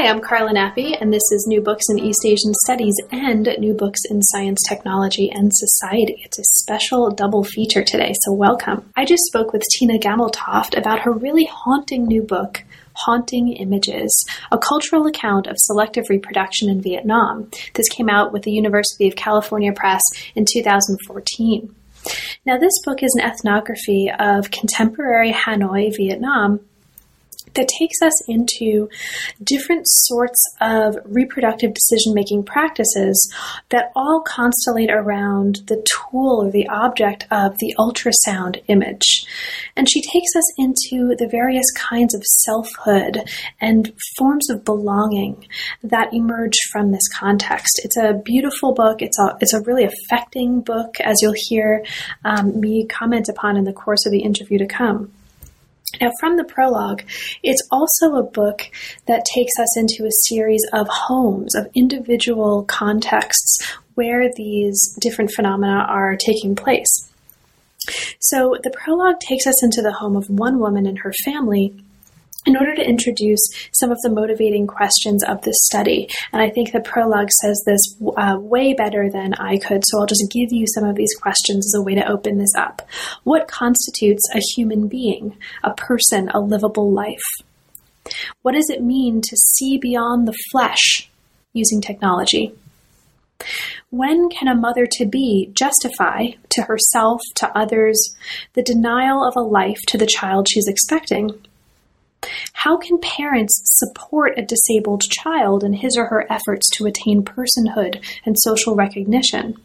Hi, I'm Carla Nappi, and this is New Books in East Asian Studies and New Books in Science, Technology, and Society. It's a special double feature today, so welcome. I just spoke with Tina Gammeltoft about her really haunting new book, Haunting Images, a cultural account of selective reproduction in Vietnam. This came out with the University of California Press in 2014. Now, this book is an ethnography of contemporary Hanoi, Vietnam, that takes us into different sorts of reproductive decision making practices that all constellate around the tool or the object of the ultrasound image. And she takes us into the various kinds of selfhood and forms of belonging that emerge from this context. It's a beautiful book. It's a, it's a really affecting book, as you'll hear um, me comment upon in the course of the interview to come. Now, from the prologue, it's also a book that takes us into a series of homes, of individual contexts where these different phenomena are taking place. So, the prologue takes us into the home of one woman and her family in order to introduce some of the motivating questions of this study. And I think the prologue says this uh, way better than I could, so I'll just give you some of these questions as a way to open this up. What constitutes a human being, a person, a livable life? What does it mean to see beyond the flesh using technology? When can a mother to be justify to herself, to others, the denial of a life to the child she's expecting? How can parents support a disabled child in his or her efforts to attain personhood and social recognition?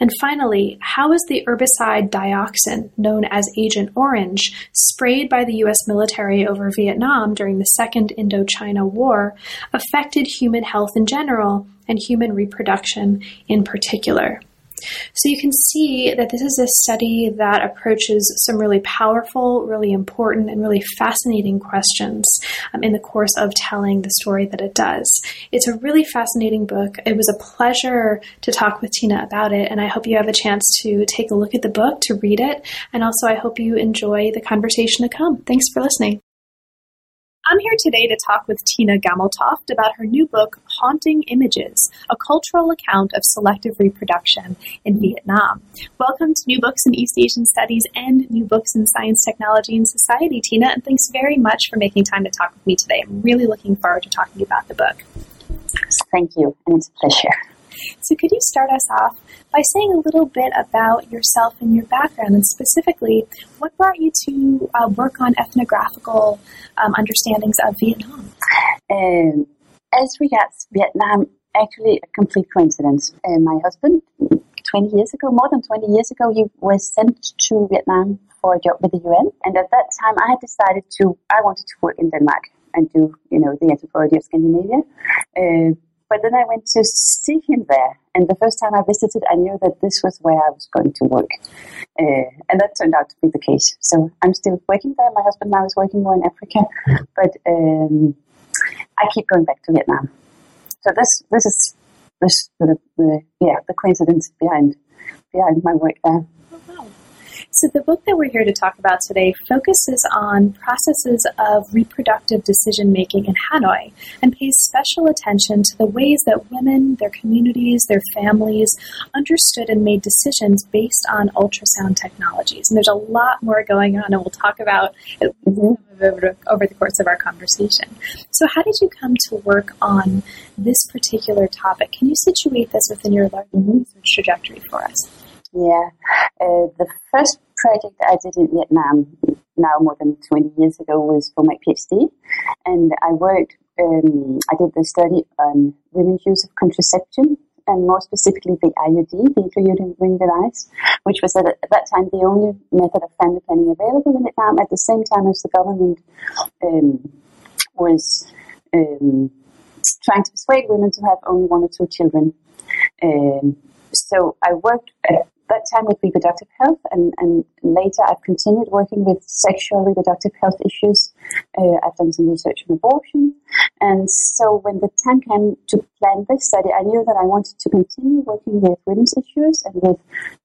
And finally, how is the herbicide dioxin, known as Agent Orange, sprayed by the US military over Vietnam during the Second Indochina War, affected human health in general and human reproduction in particular? So you can see that this is a study that approaches some really powerful, really important, and really fascinating questions um, in the course of telling the story that it does. It's a really fascinating book. It was a pleasure to talk with Tina about it, and I hope you have a chance to take a look at the book, to read it, and also I hope you enjoy the conversation to come. Thanks for listening. I'm here today to talk with Tina Gammeltoft about her new book, Haunting Images A Cultural Account of Selective Reproduction in Vietnam. Welcome to New Books in East Asian Studies and New Books in Science, Technology, and Society, Tina, and thanks very much for making time to talk with me today. I'm really looking forward to talking about the book. Thank you, and it's a pleasure. So, could you start us off by saying a little bit about yourself and your background, and specifically, what brought you to uh, work on ethnographical um, understandings of Vietnam? Um, as regards Vietnam, actually a complete coincidence. Uh, my husband, 20 years ago, more than 20 years ago, he was sent to Vietnam for a job with the UN. And at that time, I had decided to, I wanted to work in Denmark and do, you know, the anthropology of Scandinavia. Uh, but then I went to see him there, and the first time I visited, I knew that this was where I was going to work. Uh, and that turned out to be the case. So I'm still working there. My husband now is working more in Africa, but um, I keep going back to Vietnam. So this this is this the, the yeah the coincidence behind behind my work there. So, the book that we're here to talk about today focuses on processes of reproductive decision making in Hanoi and pays special attention to the ways that women, their communities, their families understood and made decisions based on ultrasound technologies. And there's a lot more going on, and we'll talk about mm-hmm. over, the course of our conversation. So, how did you come to work on this particular topic? Can you situate this within your larger research trajectory for us? Yeah, uh, the first project I did in Vietnam now more than 20 years ago was for my PhD. And I worked, um, I did the study on women's use of contraception and more specifically the IUD, the intrauterine ring device, which was at, at, that time the only method of family planning available in Vietnam at the same time as the government um, was um, trying to persuade women to have only one or two children. Um, so I worked at that time with reproductive health, and, and later I've continued working with sexual reproductive health issues. Uh, I've done some research on abortion. And so when the time came to plan this study, I knew that I wanted to continue working with women's issues and with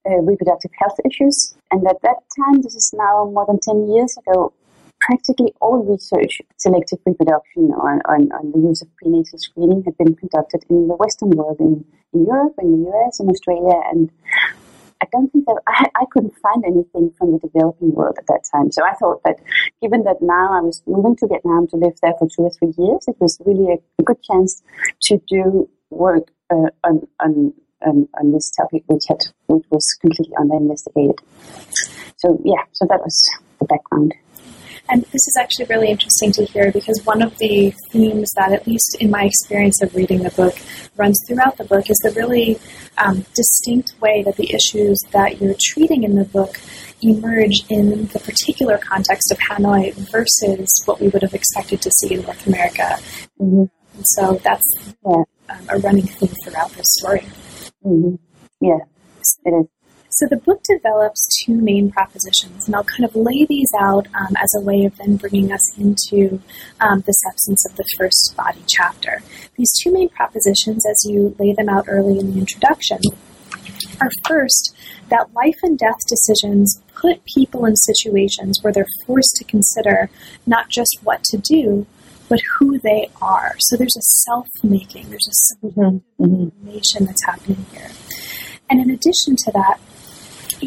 uh, reproductive health issues. And at that time, this is now more than 10 years ago, practically all research selective reproduction on, on, on, the use of prenatal screening had been conducted in the Western world, in, in Europe, in the US, in Australia, and I don't think that I, I couldn't find anything from the developing world at that time. So I thought that given that now I was moving to Vietnam to live there for two or three years, it was really a, good chance to do work uh, on, on, on, on this topic, which had which was completely under investigated. So yeah, so that was the background. And this is actually really interesting to hear because one of the themes that, at least in my experience of reading the book, runs throughout the book is the really um, distinct way that the issues that you're treating in the book emerge in the particular context of Hanoi versus what we would have expected to see in North America. Mm-hmm. And so that's yeah. um, a running theme throughout the story. Mm-hmm. Yeah, it is. So the book develops two main propositions, and I'll kind of lay these out um, as a way of then bringing us into um, the substance of the first body chapter. These two main propositions, as you lay them out early in the introduction, are first that life and death decisions put people in situations where they're forced to consider not just what to do, but who they are. So there's a self making, there's a self information that's happening here. And in addition to that,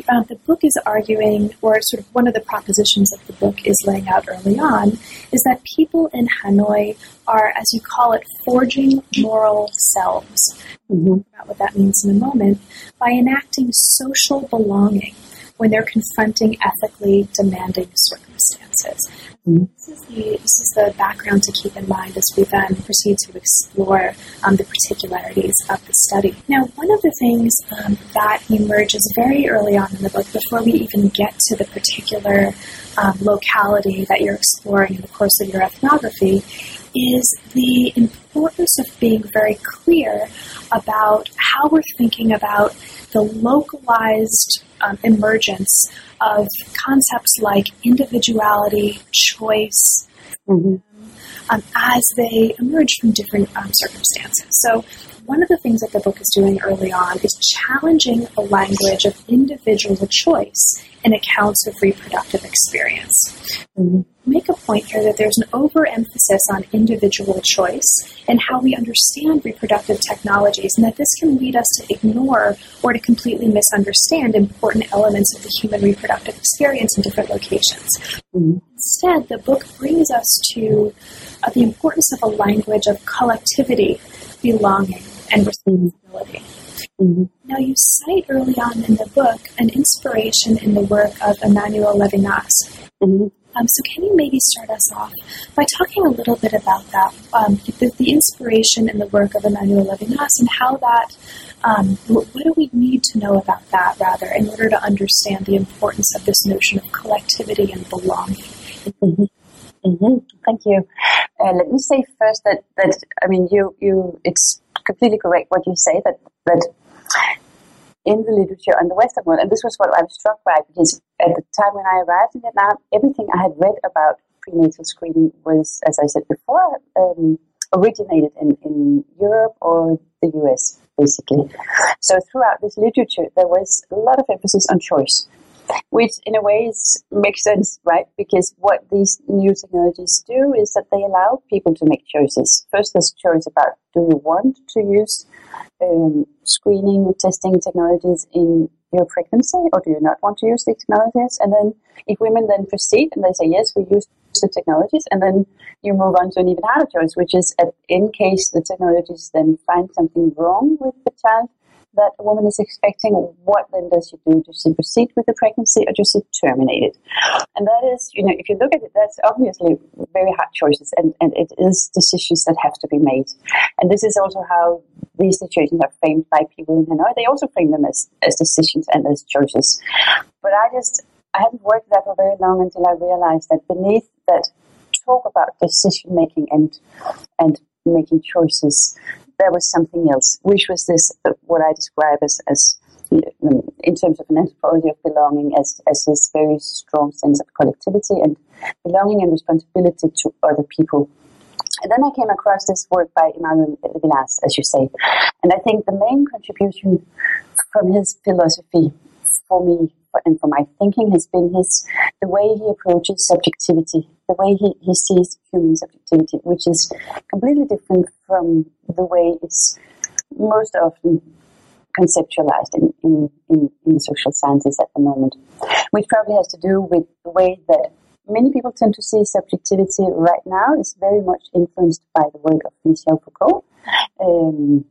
uh, the book is arguing, or sort of one of the propositions that the book is laying out early on, is that people in Hanoi are, as you call it, forging moral selves. Mm-hmm. About what that means in a moment, by enacting social belonging when they're confronting ethically demanding circumstances. Mm-hmm. This, is the, this is the background to keep in mind as we then proceed to explore um, the particularities of the study. Now, one of the things um, that emerges very early on in the book, before we even get to the particular um, locality that you're exploring in the course of your ethnography, is the importance of being very clear about how we're thinking about the localized um, emergence of concepts like individuality, choice, mm-hmm. um, as they emerge from different um, circumstances. So, one of the things that the book is doing early on is challenging the language of individual choice in accounts of reproductive experience. Mm-hmm make a point here that there's an overemphasis on individual choice and how we understand reproductive technologies, and that this can lead us to ignore or to completely misunderstand important elements of the human reproductive experience in different locations. Mm-hmm. Instead, the book brings us to uh, the importance of a language of collectivity, belonging, and responsibility. Mm-hmm. Now, you cite early on in the book an inspiration in the work of Emmanuel Levinas. Mm-hmm. Um, so, can you maybe start us off by talking a little bit about that, um, the, the, inspiration in the work of Emmanuel Levinas, and how that, um, what do we need to know about that, rather, in order to understand the importance of this notion of collectivity and belonging? Mm-hmm. Mm-hmm. Thank you. Uh, let me say first that, that I mean, you, you, it's completely correct what you say that that in the literature on the Western world. And this was what I was struck by because at the time when I arrived in Vietnam, everything I had read about prenatal screening was, as I said before, um, originated in, in Europe or the US, basically. So throughout this literature, there was a lot of emphasis on choice which in a way is, makes sense, right? Because what these new technologies do is that they allow people to make choices. First, there's choice about do you want to use um, screening, testing technologies in your pregnancy, or do you not want to use the technologies? And then, if women then proceed and they say yes, we use the technologies, and then you move on to an even harder choice, which is at, in case the technologies then find something wrong with the child, that a woman is expecting, what then does she do? Does she proceed with the pregnancy or does she terminate it? And that is, you know, if you look at it, that's obviously very hard choices and, and it is decisions that have to be made. And this is also how these situations are framed by people in Hanoi. They also frame them as, as decisions and as choices. But I just, I hadn't worked that for very long until I realized that beneath that talk about decision making and and making choices, there was something else, which was this uh, what I describe as as in terms of an anthropology of belonging as, as this very strong sense of collectivity and belonging and responsibility to other people. And then I came across this work by Emmanuel Levinas, as you say. And I think the main contribution from his philosophy for me and for my thinking has been his the way he approaches subjectivity, the way he, he sees human subjectivity, which is completely different from the way it's most often conceptualized in, in, in, in the social sciences at the moment, which probably has to do with the way that many people tend to see subjectivity right now is very much influenced by the work of Michel Foucault. Um,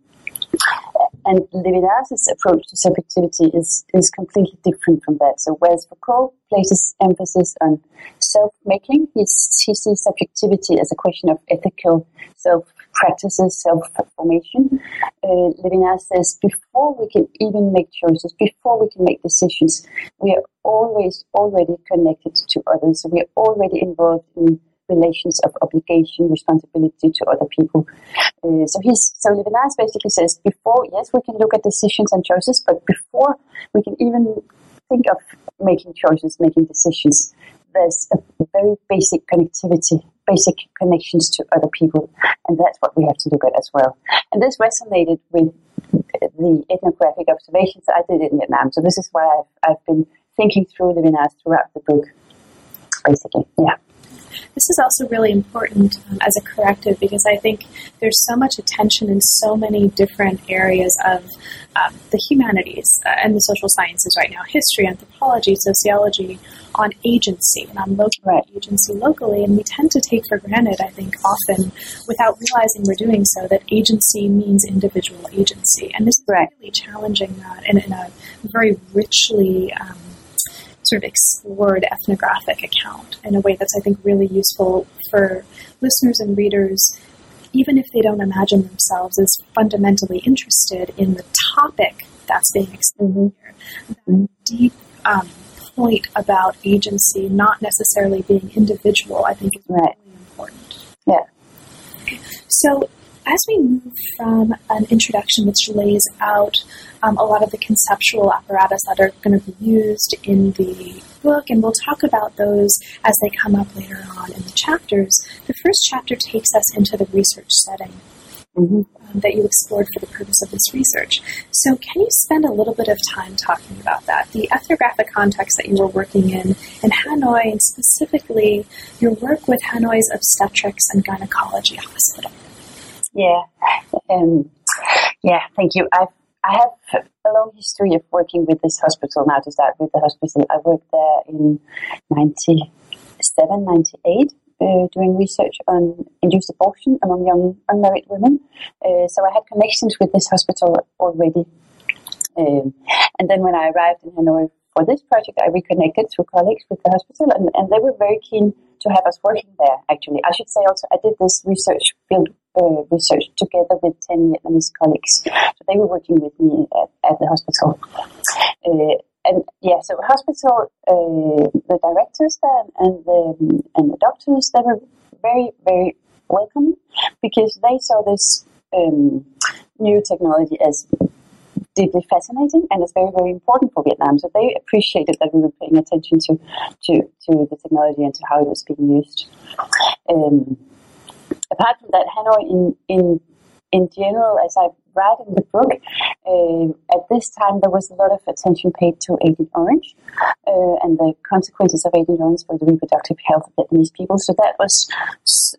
and Levinas's approach to subjectivity is, is completely different from that. So whereas Foucault places emphasis on self-making, he sees subjectivity as a question of ethical self-practices, self-formation. Uh, Levinas says before we can even make choices, before we can make decisions, we are always already connected to others. So we are already involved in relations of obligation, responsibility to other people. Uh, so he's so Levinas basically says before yes we can look at decisions and choices, but before we can even think of making choices, making decisions, there's a very basic connectivity, basic connections to other people, and that's what we have to look at as well. And this resonated with the ethnographic observations that I did in Vietnam. So this is why I've, I've been thinking through Levinas throughout the book, basically. Yeah. This is also really important um, as a corrective because I think there's so much attention in so many different areas of um, the humanities uh, and the social sciences right now history, anthropology, sociology on agency and on local right. agency locally. And we tend to take for granted, I think, often without realizing we're doing so, that agency means individual agency. And this is right. really challenging that in, in a very richly um, sort of explored ethnographic account in a way that's, I think, really useful for listeners and readers, even if they don't imagine themselves as fundamentally interested in the topic that's being explored here. Mm-hmm. That deep um, point about agency not necessarily being individual, I think, is right. really important. Yeah. So, as we move from an introduction which lays out um, a lot of the conceptual apparatus that are going to be used in the book, and we'll talk about those as they come up later on in the chapters, the first chapter takes us into the research setting. Mm-hmm. Um, that you explored for the purpose of this research. So, can you spend a little bit of time talking about that? The ethnographic context that you were working in in Hanoi, and specifically your work with Hanoi's Obstetrics and Gynecology Hospital. Yeah, um, yeah. Thank you. I've I have a long history of working with this hospital now to start with the hospital. I worked there in 97, 98, uh, doing research on induced abortion among young unmarried women. Uh, so I had connections with this hospital already. Um, and then when I arrived in Hanoi for this project, I reconnected through colleagues with the hospital, and, and they were very keen to have us working there, actually. I should say also, I did this research field uh, research together with 10 Vietnamese colleagues. So they were working with me at, at the hospital. Uh, and yeah, so hospital, uh, the directors there and the, and the doctors, they were very, very welcoming because they saw this um, new technology as deeply fascinating and it's very, very important for Vietnam. So they appreciated that we were paying attention to, to, to the technology and to how it was being used. Um, apart from that, Hanoi in, in, in general, as I write in the book, uh, at this time there was a lot of attention paid to Agent Orange uh, and the consequences of Agent Orange for the reproductive health of Vietnamese people. So that was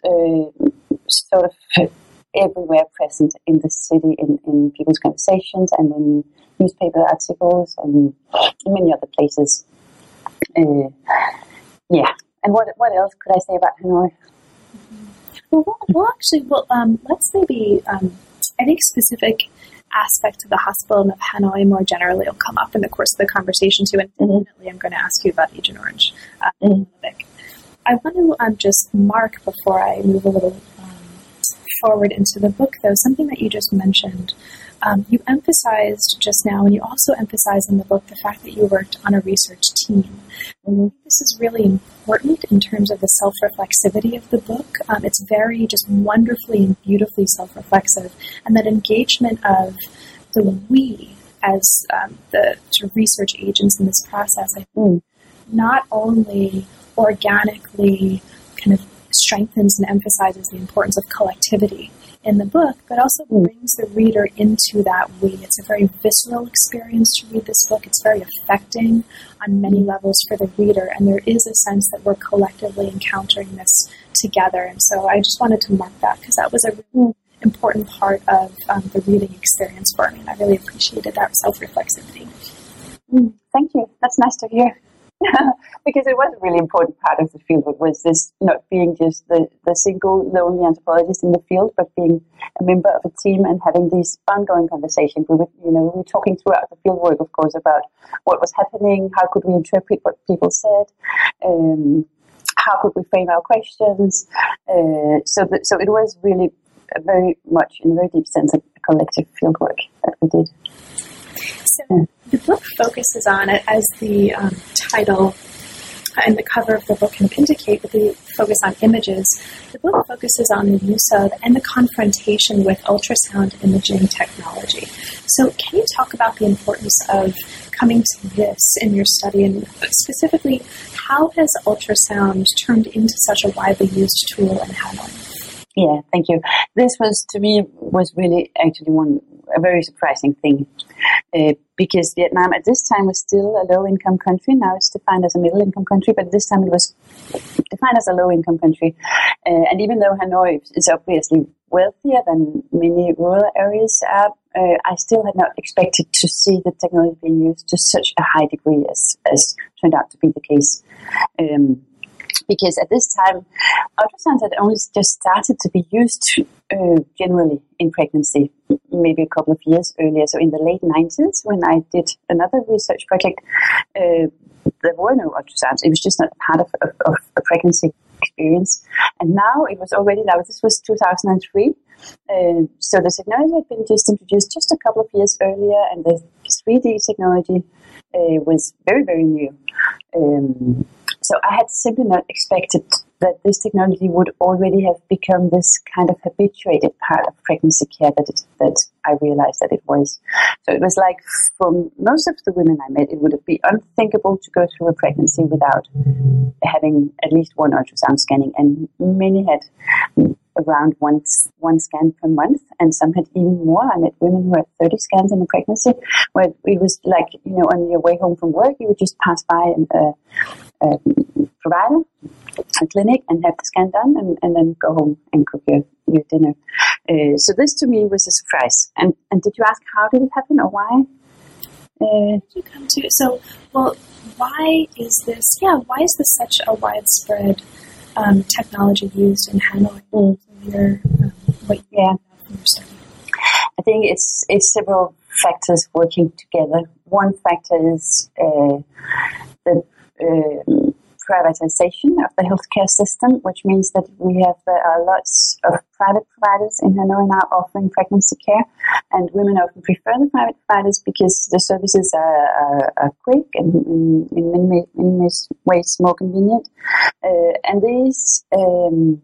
uh, sort of everywhere present in the city, in, in people's conversations and in newspaper articles and in many other places. Uh, yeah. And what what else could I say about Hanoi? Well, well, well actually, well, um, let's maybe um, I think specific aspects of the hospital and of Hanoi more generally will come up in the course of the conversation too. And mm-hmm. I'm going to ask you about Agent Orange. Uh, mm-hmm. I want to um, just mark before I move a little forward into the book, though, something that you just mentioned, Um, you emphasized just now, and you also emphasize in the book, the fact that you worked on a research team. Mm-hmm. This is really important in terms of the self reflexivity of the book. Um, it's very just wonderfully and beautifully self reflexive, and that engagement of the we as um, the research agents in this process, I think, not only organically kind of strengthens and emphasizes the importance of collectivity in the book, but also mm. brings the reader into that we. It's a very visceral experience to read this book. It's very affecting on many levels for the reader, and there is a sense that we're collectively encountering this together. And so I just wanted to mark that because that was a really important part of um, the reading experience for me, and I really appreciated that self reflexivity. Thank you. That's nice to hear. because it was a really important part of the field. It was this not being just the, the single lonely anthropologist in the field, but being a member of a team and having these ongoing conversations. We were, you know, we were talking throughout the field work, of course, about what was happening, how could we interpret what people said, um, how could we frame our questions. Uh, so, so it was really very much, in a very deep sense, a collective field work that we did. So the book focuses on it as the um, title and the cover of the book can indicate, but the focus on images. The book focuses on the use of and the confrontation with ultrasound imaging technology. So, can you talk about the importance of coming to this in your study, and specifically, how has ultrasound turned into such a widely used tool in Hanoi? Yeah, thank you. This was to me was really actually one a very surprising thing uh, because Vietnam at this time was still a low income country. Now it's defined as a middle income country, but this time it was defined as a low income country. Uh, and even though Hanoi is obviously wealthier than many rural areas are, uh, I still had not expected to see the technology being used to such a high degree as, as turned out to be the case. Um, because at this time, ultrasounds had only just started to be used uh, generally in pregnancy, maybe a couple of years earlier. So in the late 90s, when I did another research project, uh, there were no ultrasounds. It was just not part of, of, of a pregnancy experience. And now it was already, now this was 2003. Uh, so the technology had been just introduced just a couple of years earlier, and the 3D technology uh, was very, very new. Um, so I had simply not expected that this technology would already have become this kind of habituated part of pregnancy care that it, that I realized that it was. So it was like for most of the women I met, it would be unthinkable to go through a pregnancy without having at least one ultrasound scanning, and many had around one, one scan per month, and some had even more. I met women who had 30 scans in a pregnancy, where it was like, you know, on your way home from work, you would just pass by a, a provider, a clinic, and have the scan done, and, and then go home and cook your, your dinner. Uh, so this to me was a surprise. And, and did you ask how did it happen or why? Uh, you come to so well. Why is this? Yeah, why is this such a widespread um, technology used in handling Mm your um, what yeah. I think it's it's several factors working together. One factor is uh, the uh, privatization of the healthcare system, which means that we have uh, lots of private providers in Hanoi now offering pregnancy care, and women often prefer the private providers because the services are, are, are quick and in, in many, many, ways more convenient. Uh, and these um,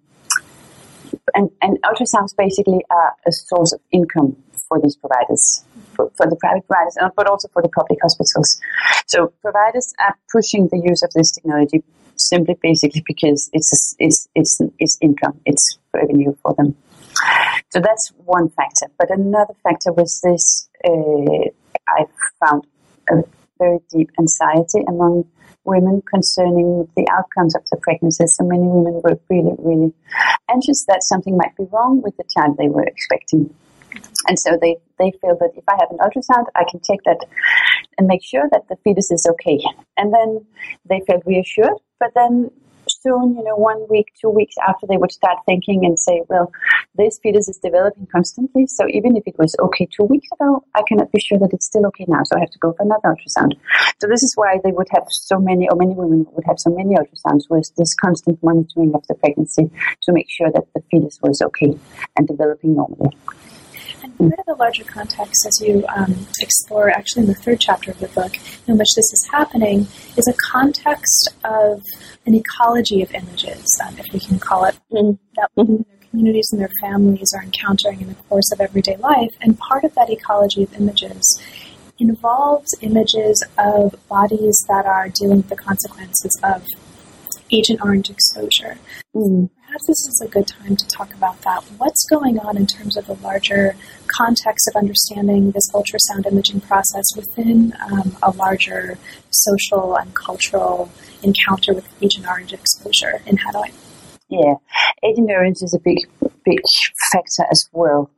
and, and ultrasounds basically are a source of income for these providers, for, for, the private providers, but also for the public hospitals. So providers are pushing the use of this technology simply basically because it's, it's, it's, it's income, it's revenue for them. So that's one factor. But another factor was this, uh, I found a very deep anxiety among women concerning the outcomes of the pregnancy. So many women were really, really anxious that something might be wrong with the child they were expecting. And so they, they feel that if I have an ultrasound, I can check that and make sure that the fetus is okay. And then they felt reassured, but then soon, you know, one week, two weeks after, they would start thinking and say, well, this fetus is developing constantly. So even if it was okay two weeks ago, I cannot be sure that it's still okay now. So I have to go for another ultrasound. So this is why they would have so many, or many women would have so many ultrasounds was this constant monitoring of the pregnancy to make sure that the fetus was okay and developing normally. And part of the larger context, as you um, explore actually in the third chapter of the book, in which this is happening, is a context of an ecology of images, um, if we can call it, mm-hmm. that mm-hmm. their communities and their families are encountering in the course of everyday life. And part of that ecology of images involves images of bodies that are dealing with the consequences of Agent Orange exposure. Mm. Perhaps this is a good time to talk about that. What's going on in terms of the larger context of understanding this ultrasound imaging process within um, a larger social and cultural encounter with Agent Orange exposure in Hanoi? Yeah, Agent Orange is a big, big factor as well.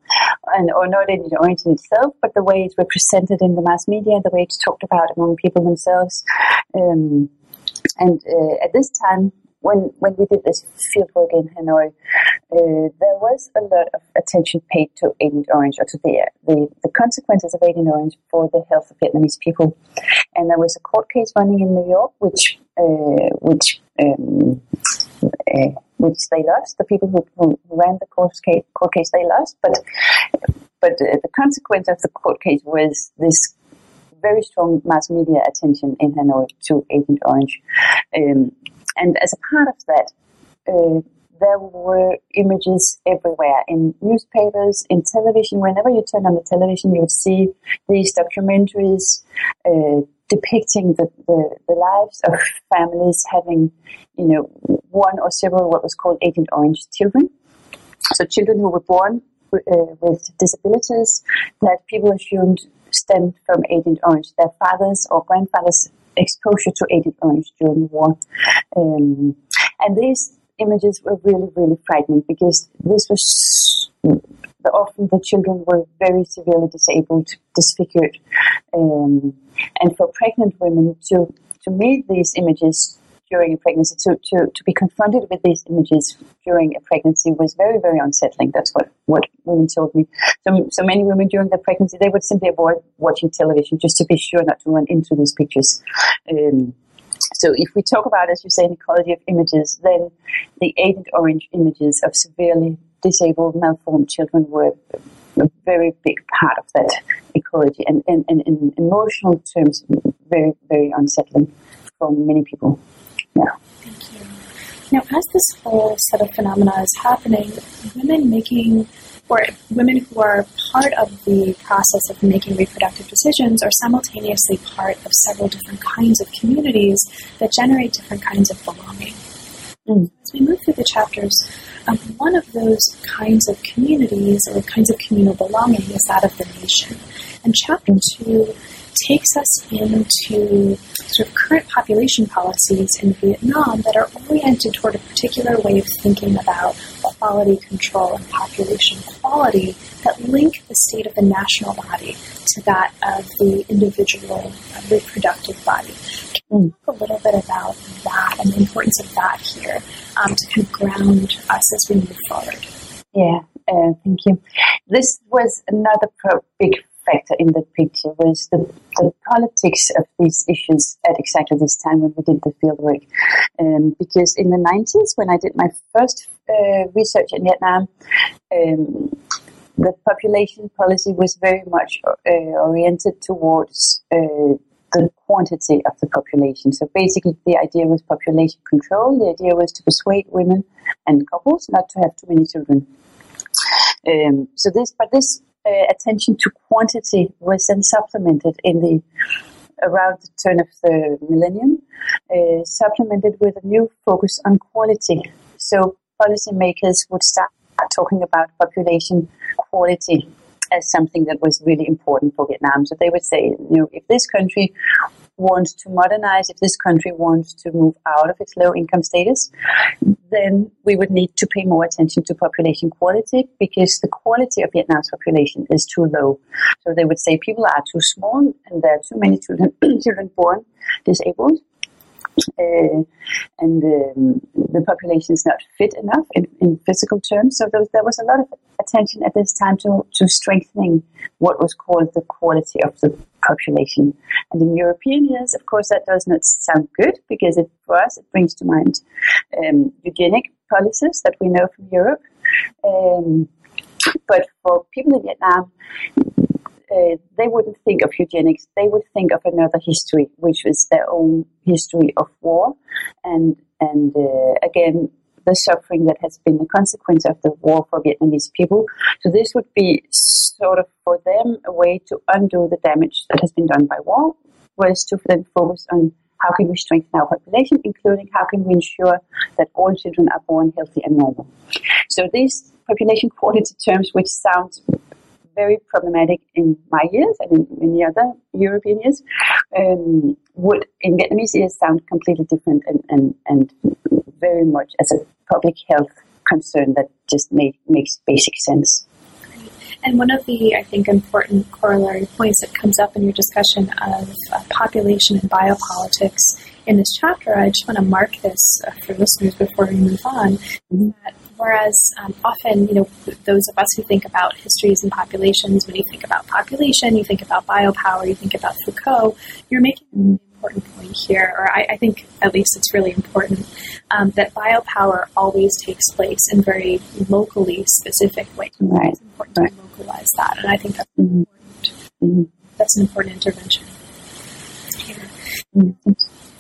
And, or not Agent Orange in itself, but the way it's represented in the mass media, the way it's talked about among people themselves. Um, and uh, at this time, when when we did this fieldwork in Hanoi, uh, there was a lot of attention paid to Agent Orange or to the, the, the consequences of Agent Orange for the health of Vietnamese people, and there was a court case running in New York, which uh, which um, uh, which they lost. The people who, who ran the court case, court case they lost, but but uh, the consequence of the court case was this very strong mass media attention in Hanoi to Agent Orange. Um, and as a part of that, uh, there were images everywhere in newspapers, in television. Whenever you turn on the television, you would see these documentaries uh, depicting the, the, the, lives of families having, you know, one or several what was called Agent Orange children. So children who were born uh, with disabilities that people assumed stemmed from Agent Orange, their fathers or grandfathers' exposure to Agent Orange during the war. Um, and these images were really, really frightening because this was often the children were very severely disabled, disfigured. Um, and for pregnant women to, to meet these images during a pregnancy, to, to, to be confronted with these images during a pregnancy was very, very unsettling. That's what, what women told me. So, so many women during their pregnancy, they would simply avoid watching television just to be sure not to run into these pictures. Um, so if we talk about, as you say, an ecology of images, then the Agent Orange images of severely disabled, malformed children were a very big part of that ecology and, and, and in emotional terms, very, very unsettling for many people. Yeah. Thank you. Now, as this whole set of phenomena is happening, women making or women who are part of the process of making reproductive decisions are simultaneously part of several different kinds of communities that generate different kinds of belonging. Mm. As we move through the chapters, um, one of those kinds of communities or kinds of communal belonging is that of the nation. And chapter two takes us into sort of current population policies in Vietnam that are oriented toward a particular way of thinking about quality control and population quality that link the state of the national body to that of the individual reproductive body. Can you talk a little bit about that and the importance of that here um, to kind of ground us as we move forward? Yeah, uh, thank you. This was another pro- big factor in the picture was the, the politics of these issues at exactly this time when we did the fieldwork. Um, because in the 90s, when I did my first uh, research in Vietnam, um, the population policy was very much uh, oriented towards uh, the quantity of the population. So basically, the idea was population control. The idea was to persuade women and couples not to have too many children. Um, so this, but this uh, attention to quantity was then supplemented in the around the turn of the millennium, uh, supplemented with a new focus on quality. So policymakers would start talking about population quality as something that was really important for Vietnam. So they would say, you know, if this country wants to modernize, if this country wants to move out of its low income status, then we would need to pay more attention to population quality because the quality of Vietnam's population is too low. So they would say people are too small and there are too many children, children born disabled. Uh, and um, the population is not fit enough in, in physical terms. So there was, there was, a lot of attention at this time to, to strengthening what was called the quality of the population. And in European years, of course, that does not sound good because it, for us, it brings to mind um, eugenic policies that we know from Europe. Um, but for people in Vietnam, uh, they wouldn't think of eugenics. They would think of another history, which was their own history of war, and and uh, again the suffering that has been the consequence of the war for Vietnamese people. So this would be sort of for them a way to undo the damage that has been done by war, was to then focus on how can we strengthen our population, including how can we ensure that all children are born healthy and normal. So these population quality terms, which sounds very problematic in my years and in many other European years, um, would in Vietnamese ears sound completely different and, and, and very much as a public health concern that just make, makes basic sense. And one of the, I think, important corollary points that comes up in your discussion of uh, population and biopolitics in this chapter, I just want to mark this uh, for listeners before we move on, mm-hmm. that whereas um, often, you know, those of us who think about histories and populations, when you think about population, you think about biopower, you think about Foucault, you're making an important point here, or I, I think at least it's really important, um, that biopower always takes place in very locally specific ways. Right. It's important right. to localize that, and I think that's mm-hmm. important. Mm-hmm. That's an important intervention here. Mm-hmm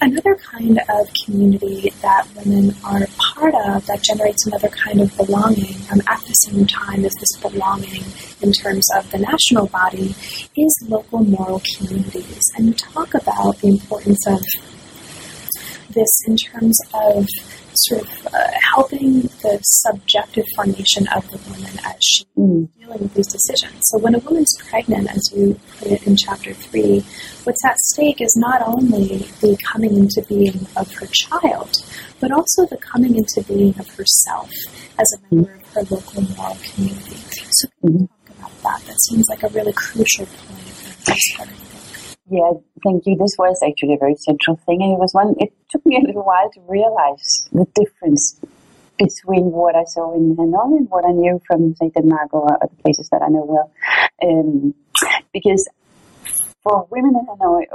another kind of community that women are part of that generates another kind of belonging um, at the same time as this belonging in terms of the national body is local moral communities. And you talk about the importance of this in terms of sort of uh, helping the subjective formation of the woman as she's mm. dealing with these decisions. So when a woman's pregnant, as you put it in chapter three, what's at stake is not only the coming into being of her child, but also the coming into being of herself as a member of her local moral community. So can you mm-hmm. talk about that? That seems like a really crucial point Yeah, thank you. This was actually a very central thing, and it was one. It took me a little while to realize the difference between what I saw in Hanoi and what I knew from, say, Denmark or other places that I know well. Um, because for women in Hanoi,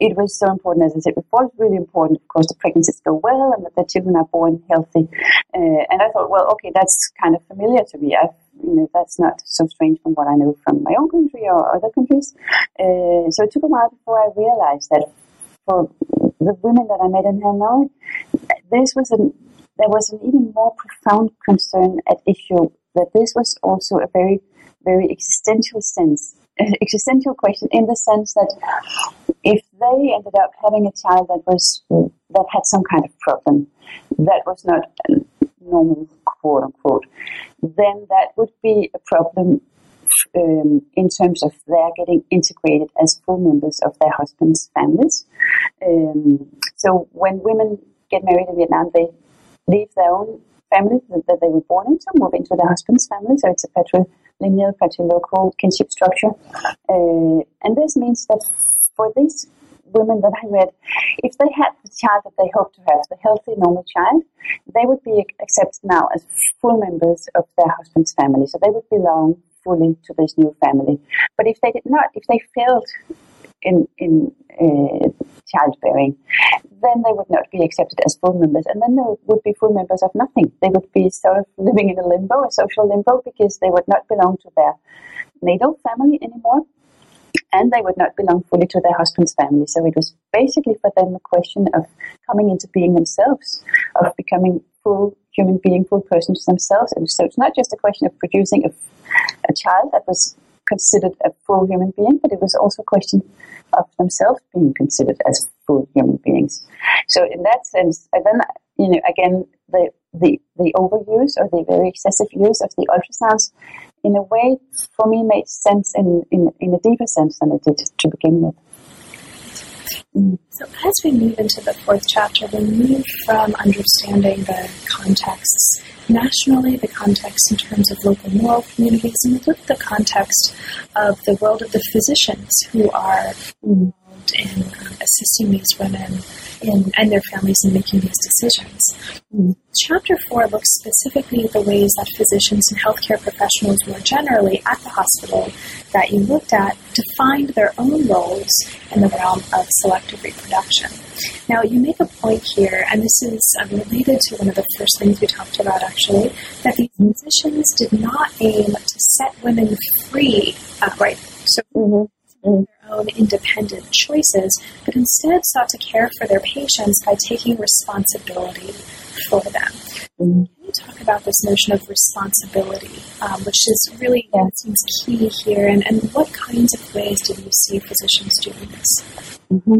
it was so important, as I said before, it's really important, of course, the pregnancies go well and that the children are born healthy. Uh, and I thought, well, okay, that's kind of familiar to me. I've, you know, that's not so strange from what I know from my own country or other countries. Uh, so it took a while before I realized that for the women that I met in Hanoi, this was an, there was an even more profound concern at issue that this was also a very, very existential sense, existential question in the sense that if they ended up having a child that was that had some kind of problem that was not normal, quote unquote, then that would be a problem um, in terms of their getting integrated as full members of their husbands' families. Um, so when women get married in Vietnam, they leave their own family that they were born into, move into their husband's family. So it's a patrilineal, patrilocal kinship structure. Uh, and this means that for these women that I met, if they had the child that they hoped to have, the healthy, normal child, they would be accepted now as full members of their husband's family. So they would belong fully to this new family. But if they did not, if they failed in in uh, childbearing, then they would not be accepted as full members, and then they would be full members of nothing. They would be sort of living in a limbo, a social limbo, because they would not belong to their natal family anymore, and they would not belong fully to their husband's family. So it was basically for them a question of coming into being themselves, of becoming full human being, full persons themselves. And so it's not just a question of producing a, a child that was considered a full human being, but it was also a question of themselves being considered as full human beings. So in that sense, and then you know again the the the overuse or the very excessive use of the ultrasounds, in a way, for me, made sense in in, in a deeper sense than it did to begin with. So, as we move into the fourth chapter, we move from understanding the contexts nationally, the context in terms of local moral communities, and we look at the context of the world of the physicians who are involved in um, assisting these women in, and their families in making these decisions. Mm. Chapter 4 looks specifically at the ways that physicians and healthcare professionals more generally at the hospital that you looked at defined their own roles in the realm of selective reproduction. Now, you make a point here, and this is uh, related to one of the first things we talked about actually, that these physicians did not aim to set women free, right? So, mm-hmm. Mm-hmm. Own independent choices, but instead sought to care for their patients by taking responsibility for them. Can you talk about this notion of responsibility, um, which is really yeah. seems key here, and, and what kinds of ways do you see physicians doing this? Mm-hmm.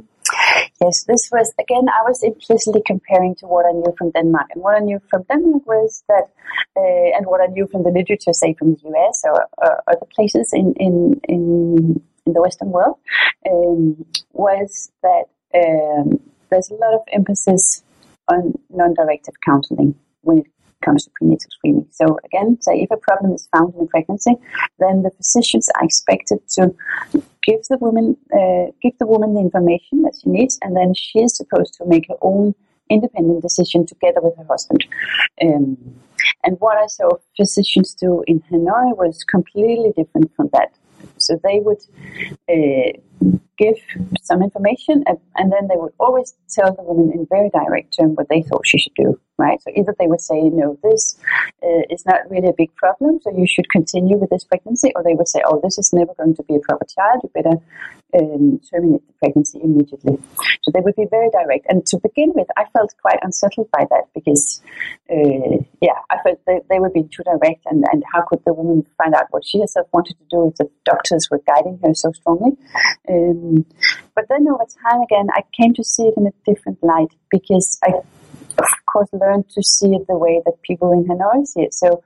Yes, this was again. I was implicitly comparing to what I knew from Denmark, and what I knew from Denmark was that, uh, and what I knew from the literature, say from the US or, or other places in in in, in the Western world, um, was that um, there's a lot of emphasis on non-directive counseling when it comes to prenatal screening. So again, say if a problem is found in a pregnancy, then the physicians are expected to give the woman uh, give the woman the information that she needs, and then she is supposed to make her own independent decision together with her husband. Um, and what I saw physicians do in Hanoi was completely different from that. So they would uh, give some information, and, then they would always tell the woman in very direct terms what they thought she should do. Right. So either they would say, "No, this uh, is not really a big problem, so you should continue with this pregnancy," or they would say, "Oh, this is never going to be a proper child. You better um, terminate the pregnancy immediately." So they would be very direct. And to begin with, I felt quite unsettled by that because, uh, yeah, I felt they, they were being too direct, and, and how could the woman find out what she herself wanted to do if the doctors were guiding her so strongly? Um, but then over time again, I came to see it in a different light because I, of course, learned to see it the way that people in Hanoi see it. So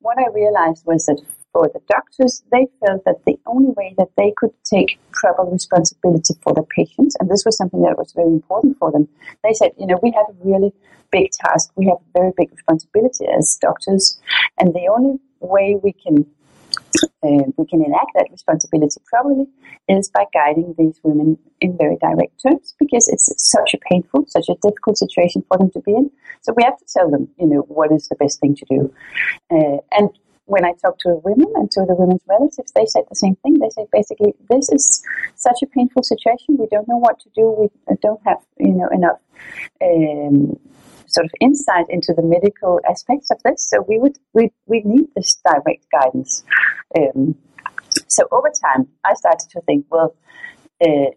what I realized was that for the doctors, they felt that the only way that they could take proper responsibility for the patients, and this was something that was very important for them, they said, you know, we have a really big task, we have a very big responsibility as doctors, and the only way we can uh, we can enact that responsibility properly is by guiding these women in very direct terms because it's such a painful, such a difficult situation for them to be in. So we have to tell them, you know, what is the best thing to do. Uh, and when I talk to women and to the women's relatives, they said the same thing. They say basically, this is such a painful situation. We don't know what to do. We don't have, you know, enough um, sort of insight into the medical aspects of this. So we would we we need this direct guidance. Um, so over time, I started to think, well, uh,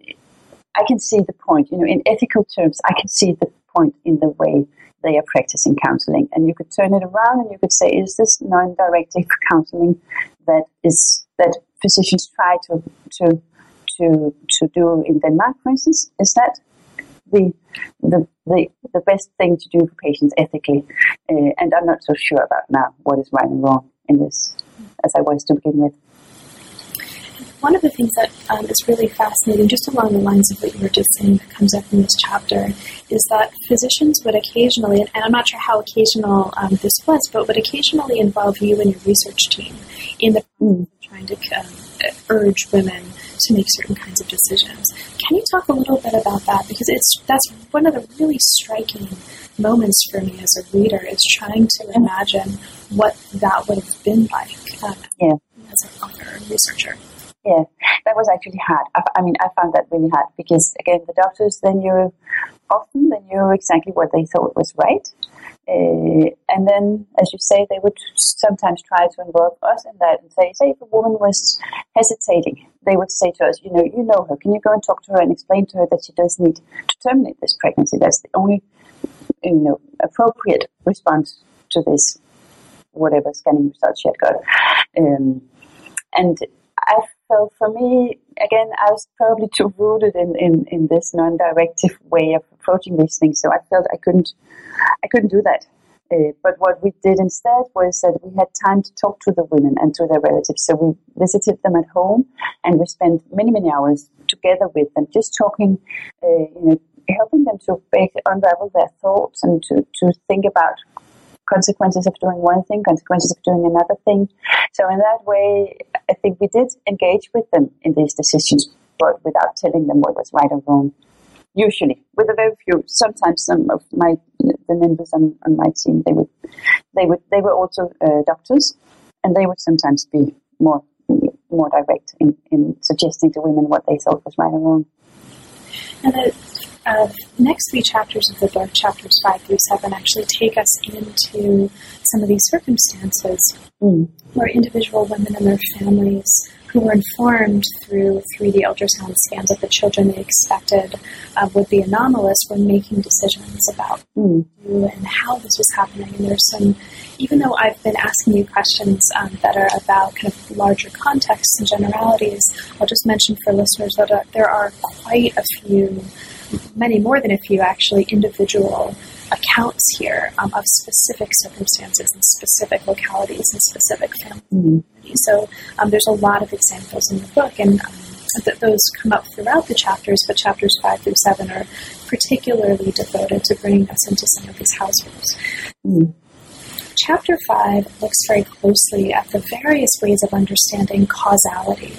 I can see the point. You know, in ethical terms, I can see the point in the way they are practicing counseling, and you could turn it around and you could say, is this non-directive counseling that is that physicians try to to to to do in Denmark, for instance? Is that the, the, the, the best thing to do for patients ethically. Uh, and I'm not so sure about now what is right and wrong in this, as I was to begin with. One of the things that um, is really fascinating, just along the lines of what you were just saying, that comes up in this chapter, is that physicians would occasionally, and I'm not sure how occasional um, this was, but would occasionally involve you and your research team in the mm. trying to um, urge women to make certain kinds of decisions. Can you talk a little bit about that? Because it's that's one of the really striking moments for me as a reader is trying to imagine what that would have been like um, yeah. as an author and researcher. Yeah, that was actually hard. I, I, mean, I found that really hard because, again, the doctors, they knew often they knew exactly what they thought was right. Uh, and then, as you say, they would sometimes try to involve us in that and say, say if a woman was hesitating, they would say to us, you know, you know her, can you go and talk to her and explain to her that she does need to terminate this pregnancy? That's the only, you know, appropriate response to this, whatever scanning results she had got. Um, and I felt for me, again, I was probably too rooted in, in, in this non-directive way of approaching these things, so I felt I couldn't, I couldn't do that. Uh, but what we did instead was that we had time to talk to the women and to their relatives. So we visited them at home, and we spent many, many hours together with them, just talking, uh, you know, helping them to unravel their thoughts and to, to think about consequences of doing one thing, consequences of doing another thing. So in that way, I think we did engage with them in these decisions, but without telling them what was right or wrong. Usually, with a very few. Sometimes some of my the members on, on my team they would they would they were also uh, doctors, and they would sometimes be more more direct in, in suggesting to women what they thought was right or wrong. And uh, next three chapters of the book, chapters five through seven, actually take us into some of these circumstances mm. where individual women and their families who were informed through 3D ultrasound scans that the children they expected uh, would be anomalous were making decisions about mm. and how this was happening. And there's some, even though I've been asking you questions um, that are about kind of larger contexts and generalities, I'll just mention for listeners that uh, there are quite a few, many more than a few actually, individual accounts here um, of specific circumstances and specific localities and specific families. Mm-hmm. So um, there's a lot of examples in the book, and um, th- those come up throughout the chapters, but chapters five through seven are particularly devoted to bringing us into some of these households. Mm-hmm. Chapter five looks very closely at the various ways of understanding causality.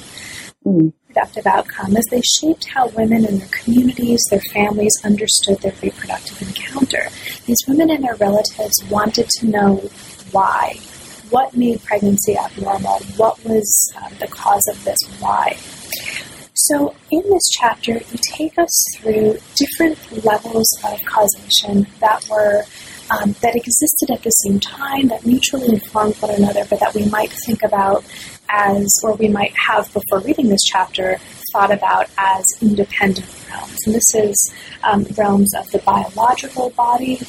Mm reproductive outcome as they shaped how women and their communities, their families understood their reproductive encounter. These women and their relatives wanted to know why. What made pregnancy abnormal? What was uh, the cause of this? Why? So, in this chapter, you take us through different levels of causation that were um, that existed at the same time, that mutually informed one another, but that we might think about as, or we might have before reading this chapter, thought about as independent realms. And this is um, realms of the biological body,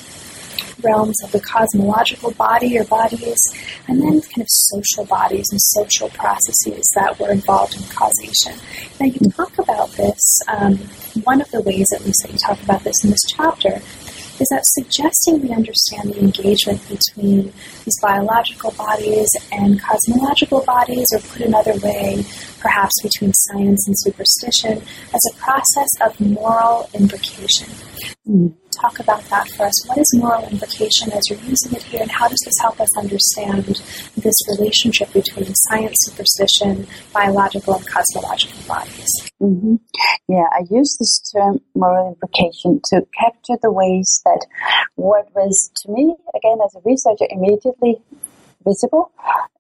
realms of the cosmological body or bodies, and then kind of social bodies and social processes that were involved in causation. Now, you talk about this, um, one of the ways at least that you talk about this in this chapter is that suggesting we understand the engagement between these biological bodies and cosmological bodies, or put another way, perhaps between science and superstition, as a process of moral imbrication. Mm talk about that for us. What is moral imbrication as you're using it here, and how does this help us understand this relationship between science, superstition, biological, and cosmological bodies? Mm-hmm. Yeah, I use this term moral imbrication to capture the ways that what was to me, again, as a researcher, immediately visible,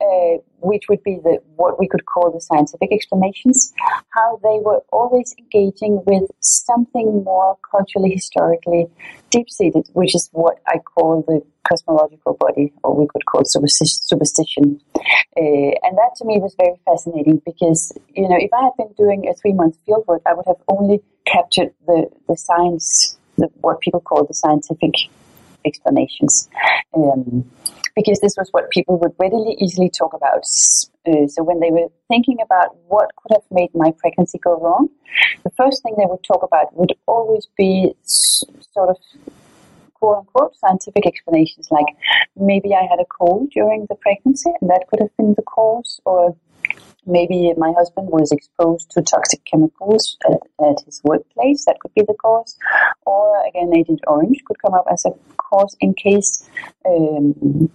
uh, which would be the what we could call the scientific explanations, how they were always engaging with something more culturally, historically deep-seated, which is what I call the cosmological body, or we could call it superstition. Uh, and that to me was very fascinating because, you know, if I had been doing a three-month fieldwork, I would have only captured the, the science, the, what people call the scientific explanations. Um, because this was what people would readily easily talk about. Uh, so when they were thinking about what could have made my pregnancy go wrong, the first thing they would talk about would always be sort of quote unquote scientific explanations like maybe I had a cold during the pregnancy and that could have been the cause or maybe my husband was exposed to toxic chemicals at, at, his workplace. That could be the cause. Or again, Agent Orange could come up as a cause in case um,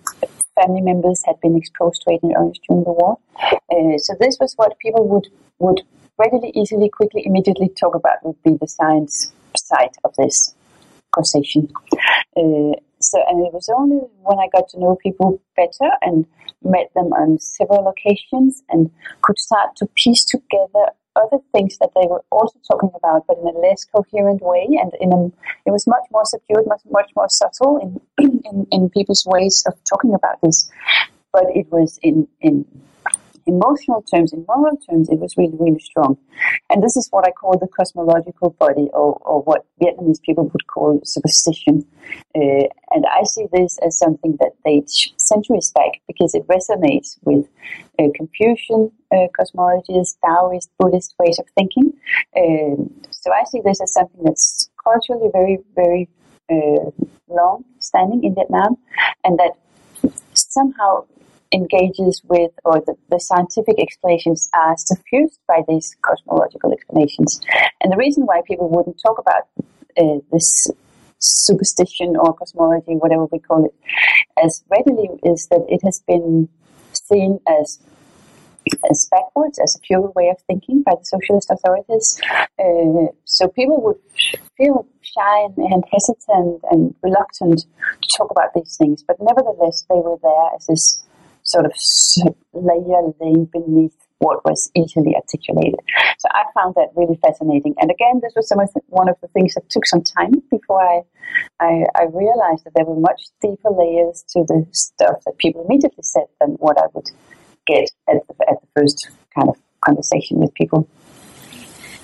family members had been exposed to Agent Orange during the war. Uh, so this was what people would would readily, easily, quickly, immediately talk about would be the science side of this causation. Uh, so, and it was only when I got to know people better and met them on several occasions and could start to piece together other things that they were also talking about, but in a less coherent way, and in a, it was much more subdued, much much more subtle in in, in people's ways of talking about this. But it was in in emotional terms, in moral terms, it was really, really strong. And this is what I call the cosmological body, or, or what Vietnamese people would call superstition. Uh, and I see this as something that dates centuries back because it resonates with uh, Confucian uh, cosmologies, Taoist, Buddhist ways of thinking. Um, so I see this as something that's culturally very, very uh, long standing in Vietnam, and that somehow engages with, or the, the scientific explanations are suffused by these cosmological explanations. And the reason why people wouldn't talk about uh, this superstition or cosmology, whatever we call it, as readily is that it has been seen as as backwards, as a feudal way of thinking by the socialist authorities. Uh, so people would feel shy and, hesitant and reluctant to talk about these things, but nevertheless they were there as this sort of layer laying beneath what was easily articulated. So I found that really fascinating. And again, this was some of the, one of the things that took some time before I, I, I realized that there were much deeper layers to the stuff that people immediately said than what I would get at the, at the first kind of conversation with people.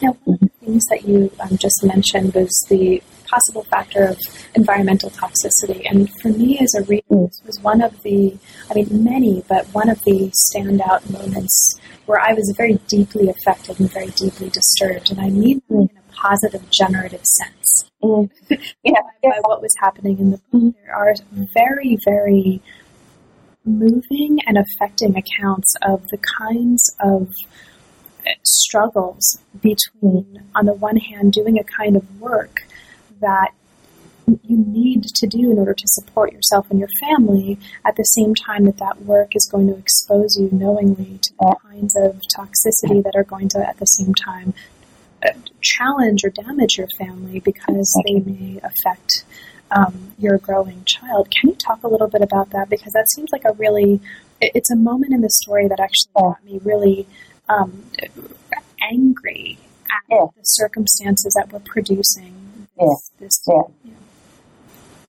Now, one of the things that you um, just mentioned was the possible factor of environmental toxicity. And for me as a reader, mm. this was one of the, I mean, many, but one of the standout moments where I was very deeply affected and very deeply disturbed. And I mean mm. in a positive, generative sense. Mm. Yeah. by, by, what was happening in the book. Mm. There are very, very moving and affecting accounts of the kinds of struggles between, on the one hand, doing a kind of work that you need to do in order to support yourself and your family at the same time that that work is going to expose you knowingly to all kinds of toxicity that are going to at the same time uh, challenge or damage your family because they may affect um, your growing child. Can you talk a little bit about that? Because that seems like a really, it's a moment in the story that actually got me really um, angry at yeah. the circumstances that were producing this. Yeah. This, yeah. yeah.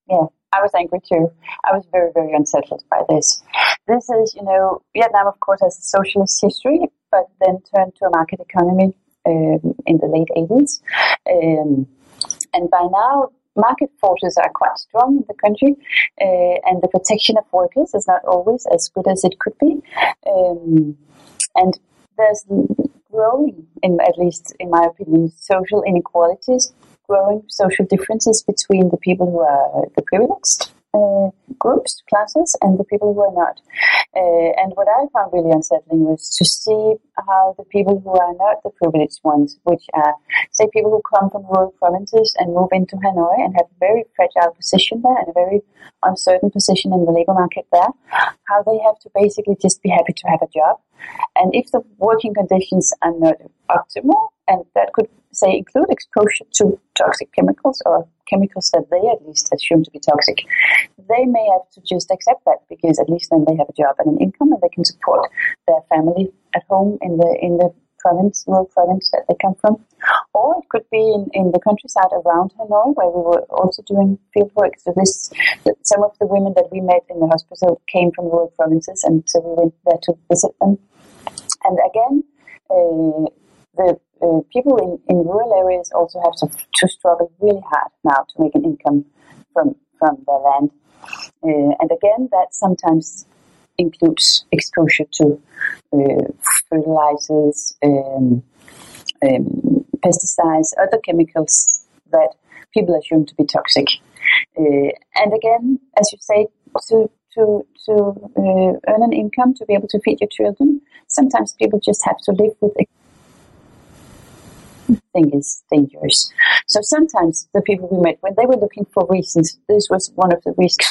Yeah. I was angry too. I was very, very unsettled by this. This is, you know, Vietnam, of course, has a socialist history, but then turned to a market economy um, in the late 80s. Um, and by now, market forces are quite strong in the country, uh, and the protection of workers is not always as good as it could be. Um, and there's growing, in at least in my opinion, social inequalities, growing social differences between the people who are the privileged uh, groups, classes, and the people who are not. Uh, and what I found really unsettling was to see how the people who are not the privileged ones, which are, say, people who come from rural provinces and move into Hanoi and have a very fragile position there and a very uncertain position in the labor market there, how they have to basically just be happy to have a job. And if the working conditions are not optimal, and that could say include exposure to toxic chemicals or chemicals that they at least assume to be toxic, they may have to just accept that because at least then they have a job and an income and they can support their family at home in the in the province, rural province that they come from. Or it could be in, in the countryside around Hanoi where we were also doing field work. So this, some of the women that we met in the hospital came from rural provinces and so we went there to visit them. And again, uh, the uh, people in, in rural areas also have to, to struggle really hard now to make an income from, from their land. Uh, and again, that sometimes includes exposure to uh, fertilizers, um, um, pesticides, other chemicals that people assume to be toxic. Uh, and again, as you say, to to to uh, earn an income to be able to feed your children, sometimes people just have to live with thing is dangerous. So sometimes the people we met, when they were looking for reasons, this was one of the reasons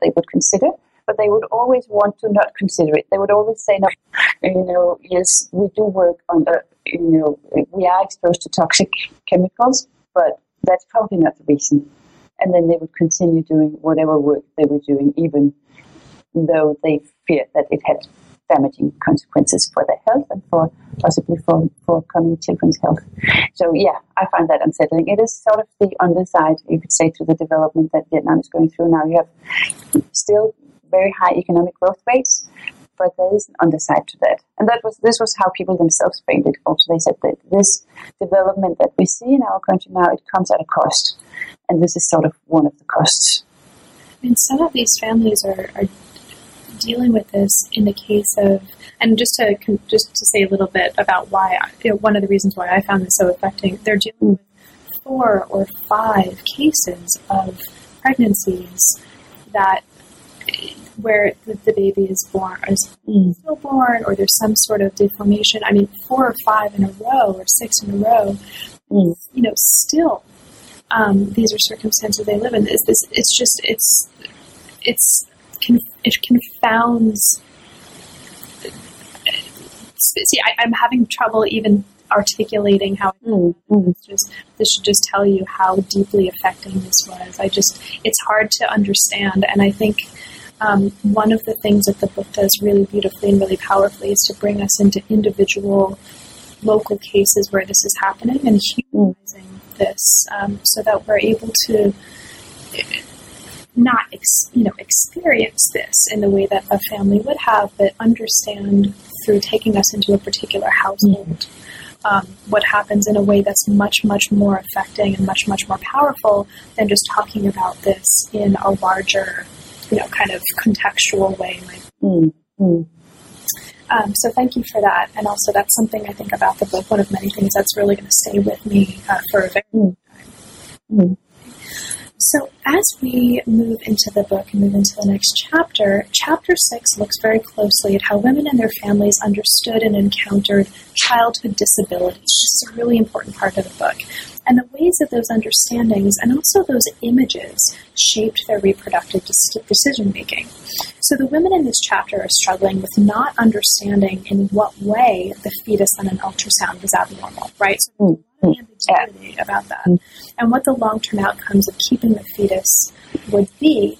they would consider, but they would always want to not consider it. They would always say, no, you know, yes, we do work on the, you know, we are exposed to toxic chemicals, but that's probably not the reason. And then they would continue doing whatever work they were doing, even though they feared that it had damaging consequences for their health and for possibly for, for coming children's health. So yeah, I find that unsettling. It is sort of the underside, you could say, to the development that Vietnam is going through now. You have still very high economic growth rates, but there is an underside to that. And that was this was how people themselves framed it. Also, they said that this development that we see in our country now, it comes at a cost, and this is sort of one of the costs. And some of these families are, are dealing with this in the case of, and just to just to say a little bit about why, you know, one of the reasons why I found this so affecting, they're dealing with four or five cases of pregnancies that where the, the baby is born is mm. stillborn or there's some sort of deformation. I mean, four or five in a row or six in a row. Mm. You know, still, um, these are circumstances they live in. Is this? It's just it's it's it confounds. See, I, am having trouble even articulating how. Mm-hmm. Just this should just tell you how deeply affecting this was. I just it's hard to understand, and I think um, one of the things that the book does really beautifully and really powerfully is to bring us into individual local cases where this is happening and humanizing this um, so that we're able to not ex- you know experience this in the way that a family would have, but understand through taking us into a particular household um, what happens in a way that's much much more affecting and much much more powerful than just talking about this in a larger you know kind of contextual way. Like, Mm, mm, um, so thank you for that, and also that's something I think about the book. One of many things that's really going to stay with me uh, for a very long time. mm. So, as we move into the book and move into the next chapter, chapter six looks very closely at how women and their families understood and encountered childhood disability. This is a really important part of the book. And the ways that those understandings and also those images shaped their reproductive decision making. So, the women in this chapter are struggling with not understanding in what way the fetus on an ultrasound was abnormal, right? So, Mm, ambiguity about that and what the long term outcomes of keeping the fetus would be.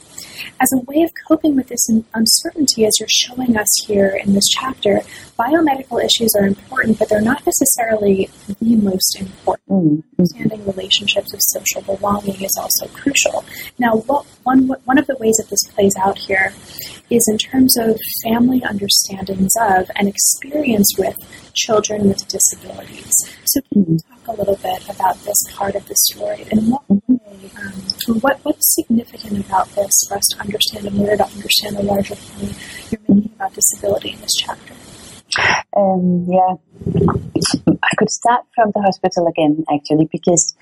As a way of coping with this uncertainty, as you're showing us here in this chapter, biomedical issues are important, but they're not necessarily the most important. Mm, mm. Understanding relationships of social belonging is also crucial. Now, what, one, one of the ways that this plays out here is in terms of family understandings of and experience with children with disabilities. So, can you talk a little bit about this part of the story? And what way, um, what what's significant about this for us to understand in order to understand the larger point? You're making about disability in this chapter? Um, yeah, I could start from the hospital again, actually, because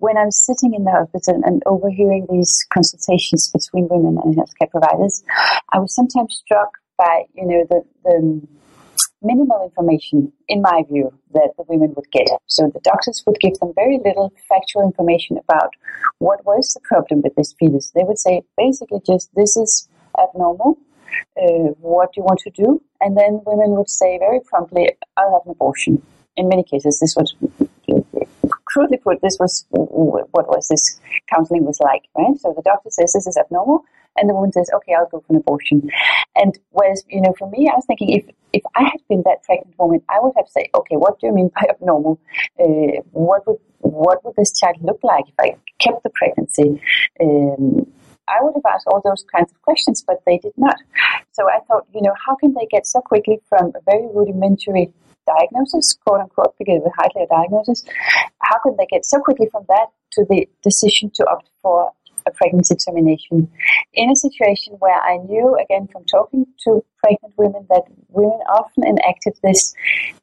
when I was sitting in the hospital and overhearing these consultations between women and healthcare providers, I was sometimes struck by, you know, the, the minimal information, in my view, that the women would get. So the doctors would give them very little factual information about what was the problem with this fetus. They would say basically just, this is abnormal. Uh, what do you want to do? And then women would say very promptly, I'll have an abortion. In many cases, this was crudely put, this was what was this counseling was like, right? So the doctor says this is abnormal, and the woman says, okay, I'll go for an abortion. And whereas, you know, for me, I was thinking if if I had been that pregnant woman, I would have said, okay, what do you mean by abnormal? Uh, what would what would this child look like if I kept the pregnancy? Um, I would have asked all those kinds of questions, but they did not. So I thought, you know, how can they get so quickly from a very rudimentary diagnosis, quote unquote, because it was a diagnosis, how can they get so quickly from that to the decision to opt for a pregnancy termination in a situation where I knew, again, from talking to pregnant women, that women often enacted this,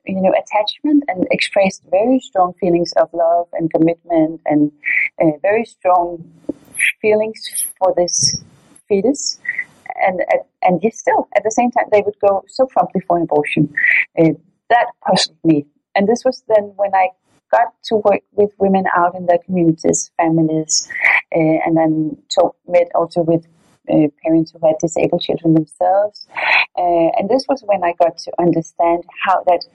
you know, attachment and expressed very strong feelings of love and commitment and uh, very strong feelings for this fetus. And, and yet still, at the same time, they would go so promptly for an abortion. Uh, that puzzled me. And this was then when I got to work with women out in their communities, families, uh, and then talk, met also with uh, parents who had disabled children themselves. Uh, and this was when I got to understand how that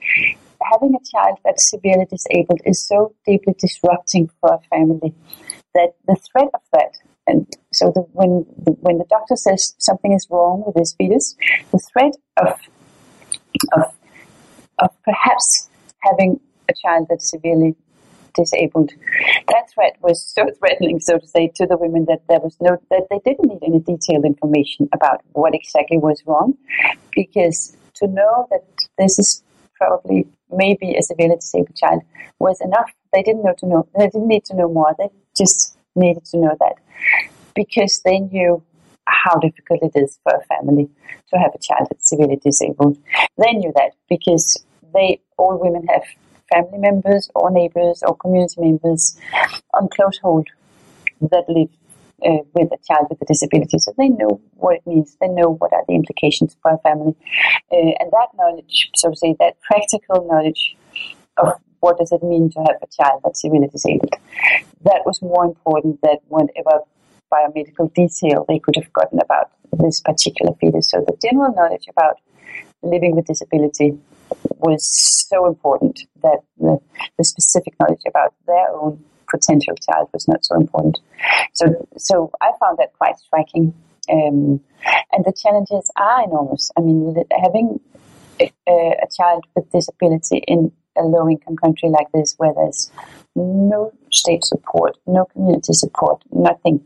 having a child that's severely disabled is so deeply disrupting for a family that the threat of that and so the, when the, when the doctor says something is wrong with this fetus, the threat of of of perhaps having a child that's severely disabled. That threat was so threatening, so to say, to the women that there was no that they didn't need any detailed information about what exactly was wrong, because to know that this is probably maybe a severely disabled child was enough. They didn't know to know. They didn't need to know more. They just needed to know that because they knew how difficult it is for a family to have a child that's severely disabled. They knew that because they all women have family members or neighbors or community members on close hold that live uh, with a child with a disability. So they know what it means. They know what are the implications for a family. Uh, and that knowledge, so to say, that practical knowledge of what does it mean to have a child that's severely disabled, that was more important than whatever biomedical detail they could have gotten about this particular fetus. So the general knowledge about living with disability was so important that the, the specific knowledge about their own potential child was not so important. So, so I found that quite striking Um, and the challenges are enormous. I mean, having a, a child with disability in a low income country like this, where there's no state support, no community support, nothing,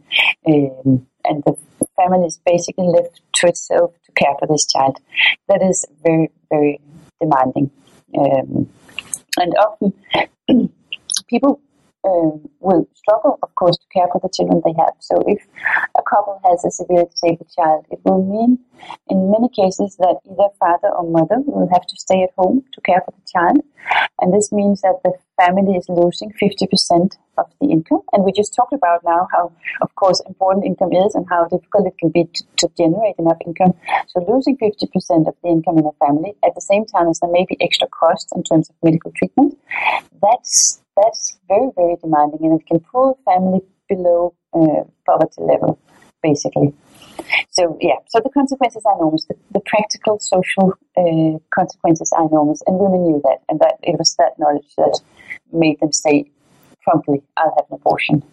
um, and the family is basically left to itself to care for this child, that is very, very demanding. Um, and often people um, will struggle, of course, to care for the children they have. So if a couple has a severely disabled child, it will mean in many cases that either father or mother will have to stay at home to care for the child. And this means that the family is losing 50% of the income. And we just talked about now how, of course, important income is and how difficult it can be to, to generate enough income. So losing 50% of the income in a family at the same time as there may be extra costs in terms of medical treatment, that's that's very, very demanding and it can pull a family below uh, poverty level, basically. So, yeah, so the consequences are enormous. The, the practical, social uh, consequences are enormous, and women knew that, and that it was that knowledge that made them say promptly, I'll have an abortion.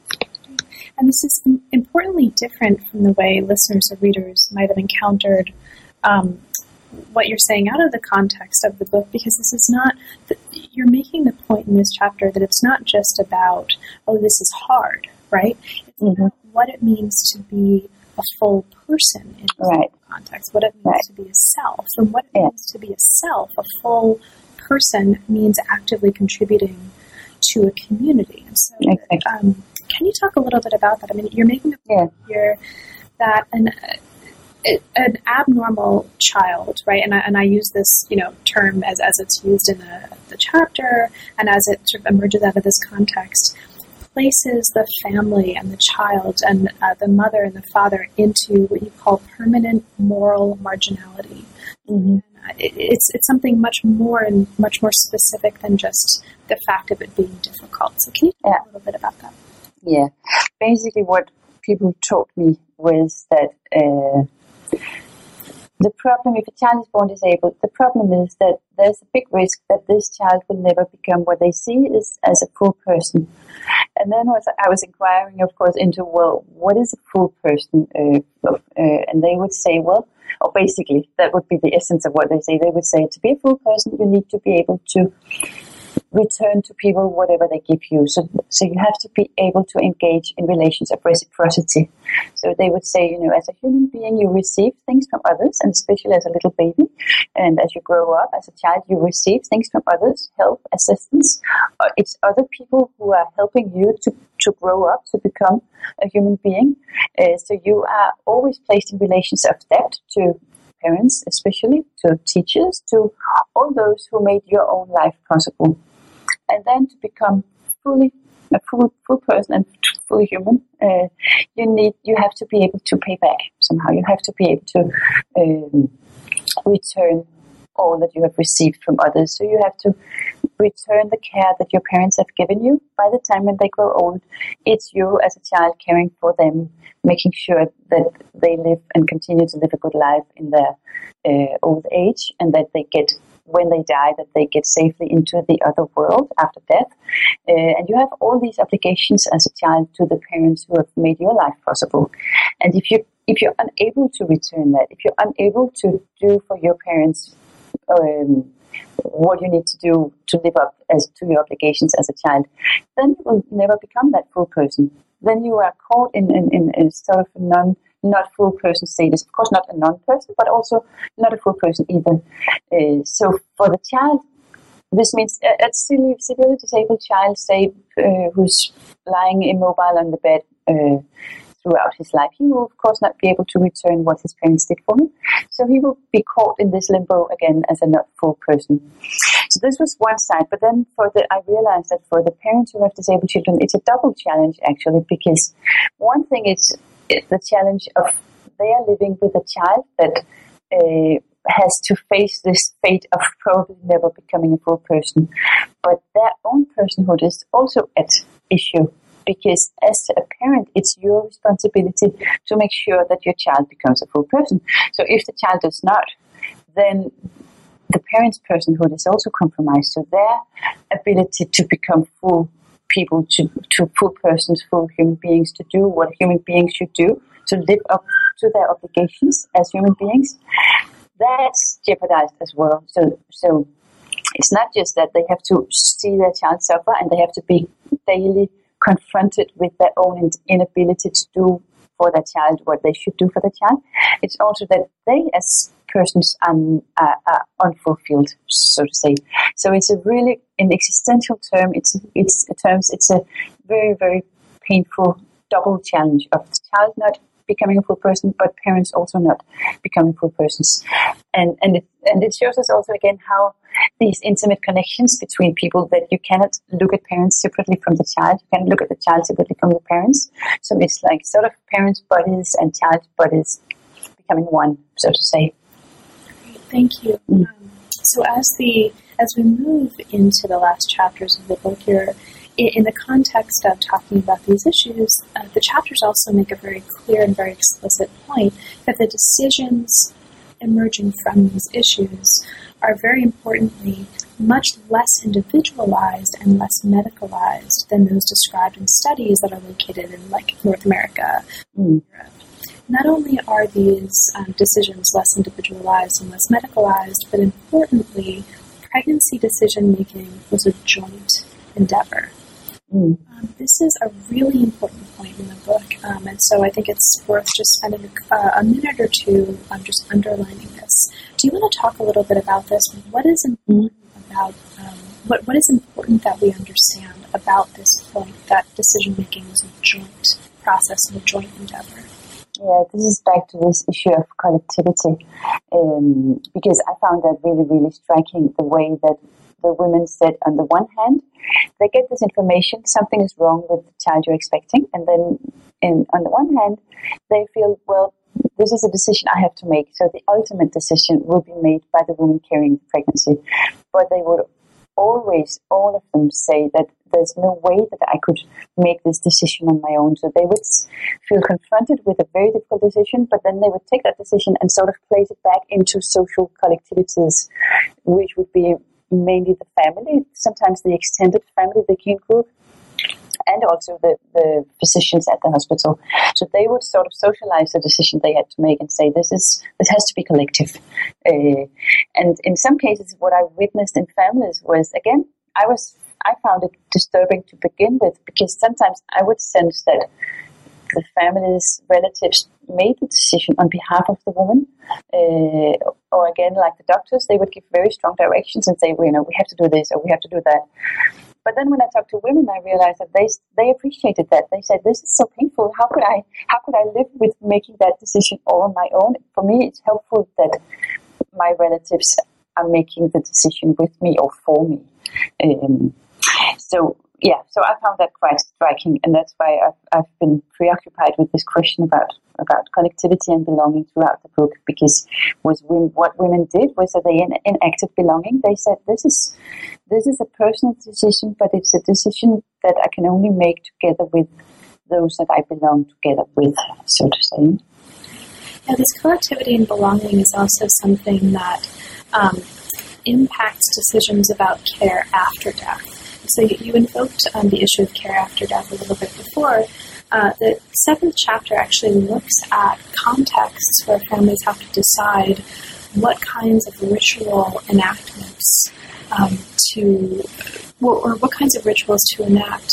And this is importantly different from the way listeners or readers might have encountered um, what you're saying out of the context of the book because this is not you're making the point in this chapter that it's not just about oh this is hard right it's mm-hmm. what it means to be a full person in this right. context what it means right. to be a self and what it yeah. means to be a self a full person means actively contributing to a community and so um, can you talk a little bit about that i mean you're making a point yeah. here that an an abnormal child, right? And I, and I use this, you know, term as, as it's used in the, the chapter and as it sort of emerges out of this context, places the family and the child and uh, the mother and the father into what you call permanent moral marginality. Mm-hmm. It, it's it's something much more and much more specific than just the fact of it being difficult. So can you talk yeah. a little bit about that? Yeah, basically, what people taught me was that. Uh, the problem, if a child is born disabled, the problem is that there's a big risk that this child will never become what they see is as a full person. And then I was inquiring, of course, into, well, what is a full person? Uh, uh, and they would say, well, or basically, that would be the essence of what they say. They would say, to be a full person, you need to be able to return to people whatever they give you. So, so you have to be able to engage in relations of reciprocity. So they would say, you know, as a human being, you receive things from others, and especially as a little baby. And as you grow up, as a child, you receive things from others, help, assistance. Uh, it's other people who are helping you to, to grow up, to become a human being. Uh, so you are always placed in relations of debt to parents, especially to teachers, to all those who made your own life possible and then to become fully a full full person and fully human, uh, you need you have to be able to pay back somehow. You have to be able to um, return all that you have received from others. So you have to return the care that your parents have given you. By the time when they grow old, it's you as a child caring for them, making sure that they live and continue to live a good life in their uh, old age, and that they get when they die that they get safely into the other world after death. Uh, and you have all these obligations as a child to the parents who have made your life possible. And if you if you're unable to return that, if you're unable to do for your parents um, what you need to do to live up as to your obligations as a child, then you will never become that full person. Then you are caught in, in, in a sort of non not full person status. Of course, not a non-person, but also not a full person either. Uh, so for the child, this means a, a severely disabled child, say, uh, who's lying immobile on the bed uh, throughout his life, he will of course not be able to return what his parents did for him. So he will be caught in this limbo again as a not full person. So this was one side, but then for the, I realized that for the parents who have disabled children, it's a double challenge actually, because one thing is the challenge of they are living with a child that uh, has to face this fate of probably never becoming a full person. But their own personhood is also at issue because as a parent, it's your responsibility to make sure that your child becomes a full person. So if the child does not, then the parent's personhood is also compromised. So their ability to become full people to, to full persons, full human beings to do what human beings should do, to live up to their obligations as human beings, that's jeopardized as well. So, so it's not just that they have to see their child suffer and they have to be daily confronted with their own inability to do for their child what they should do for the child. It's also that they, as persons, are, are, are unfulfilled, so to say. So it's a really, in existential term, it's it's terms, it's a very very painful double challenge of the child not becoming a full person, but parents also not becoming full persons. And and it, and it shows us also again how these intimate connections between people that you cannot look at parents separately from the child. You can look at the child separately from the parents. So it's like sort of parents' bodies and child bodies becoming one, so to say. Great, thank you. Mm. So as the as we move into the last chapters of the book, you're in the context of talking about these issues, uh, the chapters also make a very clear and very explicit point that the decisions emerging from these issues are very importantly much less individualized and less medicalized than those described in studies that are located in like North America mm. Europe. Not only are these um, decisions less individualized and less medicalized, but importantly, pregnancy decision making was a joint endeavor. Mm. Um, this is a really important point in the book, um, and so I think it's worth just spending a, uh, a minute or two um, just underlining this. Do you want to talk a little bit about this? What is important about um, what what is important that we understand about this point that decision making is a joint process and a joint endeavor? Yeah, this is back to this issue of collectivity, um, because I found that really, really striking the way that the women said, on the one hand, they get this information, something is wrong with the child you're expecting, and then in, on the one hand, they feel, well, this is a decision I have to make. So the ultimate decision will be made by the woman carrying the pregnancy. But they would always, all of them say that there's no way that I could make this decision on my own. So they would feel confronted with a very difficult decision, but then they would take that decision and sort of place it back into social collectivities, which would be mainly the family, sometimes the extended family, the kin group, and also the, the physicians at the hospital. So they would sort of socialize the decision they had to make and say, this is, this has to be collective. Uh, and in some cases, what I witnessed in families was, again, I was, I found it disturbing to begin with because sometimes I would sense that the family's relatives made the decision on behalf of the woman. Uh, or again, like the doctors, they would give very strong directions and say, well, you know, we have to do this or we have to do that. But then when I talked to women, I realized that they they appreciated that. They said, "This is so painful. How could I how could I live with making that decision all on my own? For me, it's helpful that my relatives are making the decision with me or for me." Um, so yeah, so I found that quite striking, and that's why I've, I've been preoccupied with this question about about collectivity and belonging throughout the book. Because was what women did was that they active belonging. They said this is this is a personal decision, but it's a decision that I can only make together with those that I belong together with, so to say. Yeah, this collectivity and belonging is also something that um, impacts decisions about care after death. So you, invoked um, the issue of care after death a little bit before. Uh, the seventh chapter actually looks at contexts where families have to decide what kinds of ritual enactments um, to, or, what kinds of rituals to enact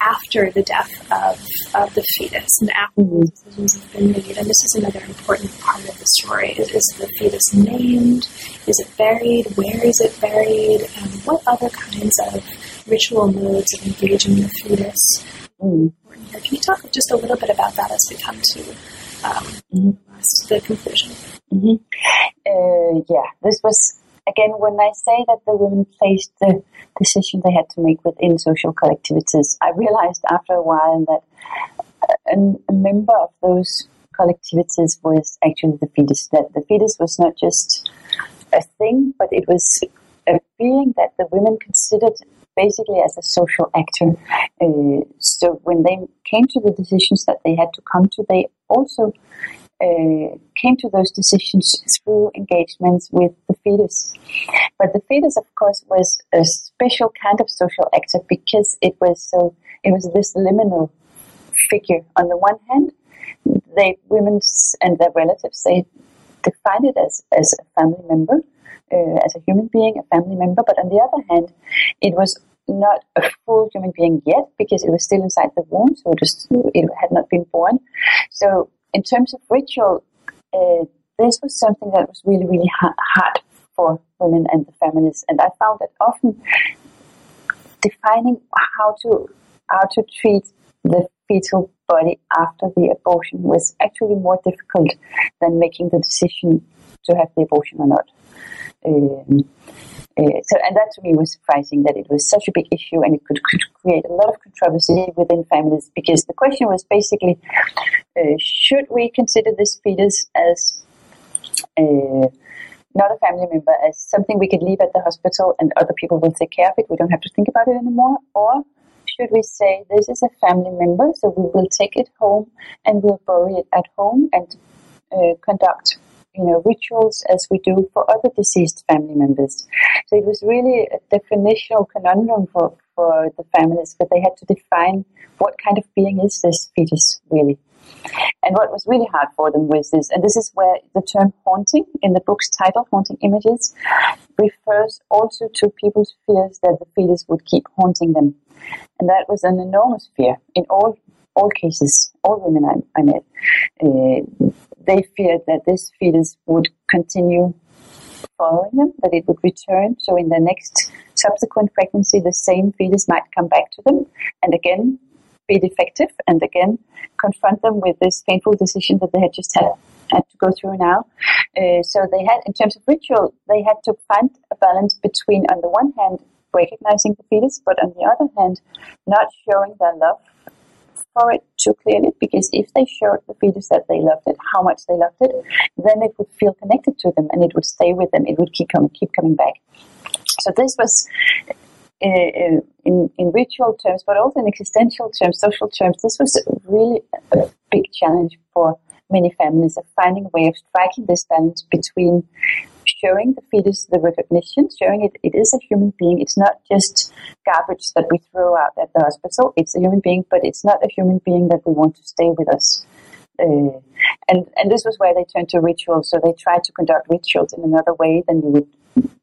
after the death of, of the fetus and after mm-hmm. decisions have been made. And this is another important part of the story. Is, is the fetus named? Is it buried? Where is it buried? And what other kinds of ritual modes of engaging the fetus? Mm. Can you talk just a little bit about that as we come to um, mm-hmm. the conclusion? Mm-hmm. Uh, yeah, this was again when I say that the women faced the decision they had to make within social collectivities. I realized after a while that a, member of those collectivities was actually the fetus. That the fetus was not just a thing, but it was a being that the women considered basically as a social actor. Uh, so when they came to the decisions that they had to come to, they also uh, came to those decisions through engagements with the fetus. But the fetus, of course, was a special kind of social actor because it was so it was this liminal figure. On the one hand, they women and their relatives they define it as as a family member, uh, as a human being, a family member. But on the other hand, it was not a full human being yet because it was still inside the womb, so it, was, it had not been born. So in terms of ritual, uh, this was something that was really, really hard for women and the feminists. And I found that often defining how to how to treat the fetal body after the abortion was actually more difficult than making the decision to have the abortion or not. Um, uh, so, and that to me was surprising that it was such a big issue and it could, could create a lot of controversy within families because the question was basically, uh, should we consider this fetus as uh, not a family member, as something we could leave at the hospital and other people will take care of it? We don't have to think about it anymore, or should we say this is a family member, so we will take it home and we'll bury it at home and uh, conduct you know, rituals as we do for other deceased family members. So it was really a definitional conundrum for, for the families, but they had to define what kind of being is this fetus really. And what was really hard for them was this, and this is where the term haunting in the book's title, Haunting Images, refers also to people's fears that the fetus would keep haunting them. And that was an enormous fear in all all cases, all women I, I met. Uh, they feared that this fetus would continue following them, that it would return. So in the next subsequent pregnancy, the same fetus might come back to them and again be defective and again confront them with this painful decision that they had just had, had to go through now. Uh, so they had, in terms of ritual, they had to find a balance between, on the one hand, recognizing the fetus, but on the other hand, not showing their love for it too clearly because if they showed the fetus that they loved it, how much they loved it, then it would feel connected to them and it would stay with them. It would keep coming, keep coming back. So this was uh, uh, in in ritual terms, but also in existential terms, social terms. This was really a big challenge for many families of finding a way of striking this balance between showing the fetus the recognition, showing it it is a human being. It's not just garbage that we throw out at the hospital. It's a human being, but it's not a human being that we want to stay with us. Uh, and and this was where they turned to rituals. So they tried to conduct rituals in another way than you would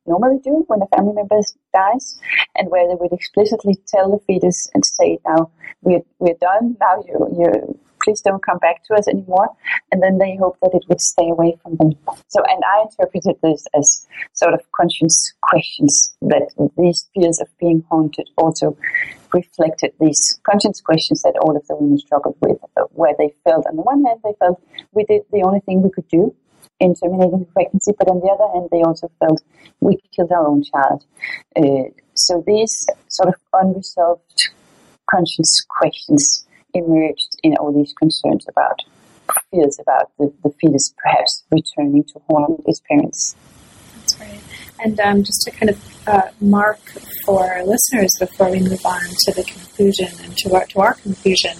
normally do when a family member dies, and where they would explicitly tell the fetus and say, "Now we're we're done. Now you you please don't come back to us anymore. And then they hope that it would stay away from them. So, and I interpreted this as sort of conscience questions that these fears of being haunted also reflected these conscience questions that all of the women struggled with, where they felt, on the one hand, they felt we did the only thing we could do in terminating the pregnancy, but on the other hand, they also felt we killed our own child. Uh, so these sort of unresolved conscience questions emerged in all these concerns about fears about the, the fetus perhaps returning to haunt its parents. That's right. And um, just to kind of uh, mark for our listeners before we move on to the conclusion and to our, to our conclusion,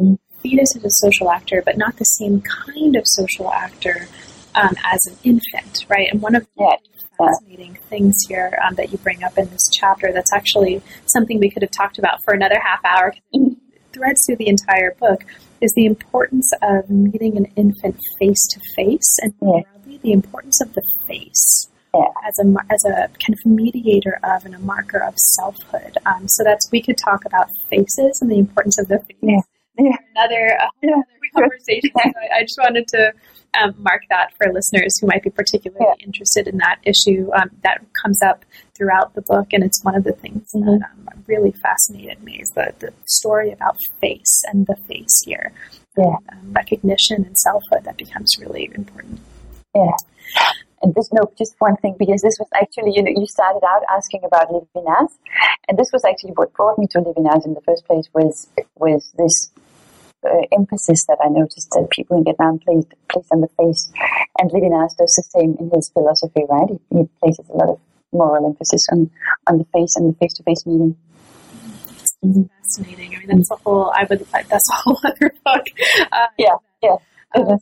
mm-hmm. fetus is a social actor, but not the same kind of social actor um, as an infant, right? And one of the yeah. fascinating things here um, that you bring up in this chapter that's actually something we could have talked about for another half hour. Threads through the entire book is the importance of meeting an infant face to face, and yeah. the importance of the face. Yeah. As a as a kind of mediator of and a marker of selfhood, um, so that's we could talk about faces and the importance of the face. Yeah. Yeah. Another, uh, another conversation. so I, I just wanted to um, mark that for listeners who might be particularly yeah. interested in that issue. Um, that comes up throughout the book, and it's one of the things mm-hmm. that um, really fascinated me is the, the story about face and the face here. Yeah. Um, recognition and selfhood that becomes really important. Yeah. And this, no, just one thing, because this was actually, you know, you started out asking about Levinas, and this was actually what brought me to Levinas in the first place was was this uh, emphasis that I noticed that people in Vietnam place, place on the face. And Levinas does the same in his philosophy, right? He, he places a lot of moral emphasis on, on the face and the face to face meeting. Mm-hmm. Fascinating. I mean, that's a whole, I would, that's a whole other book. Uh, yeah, yeah. Uh,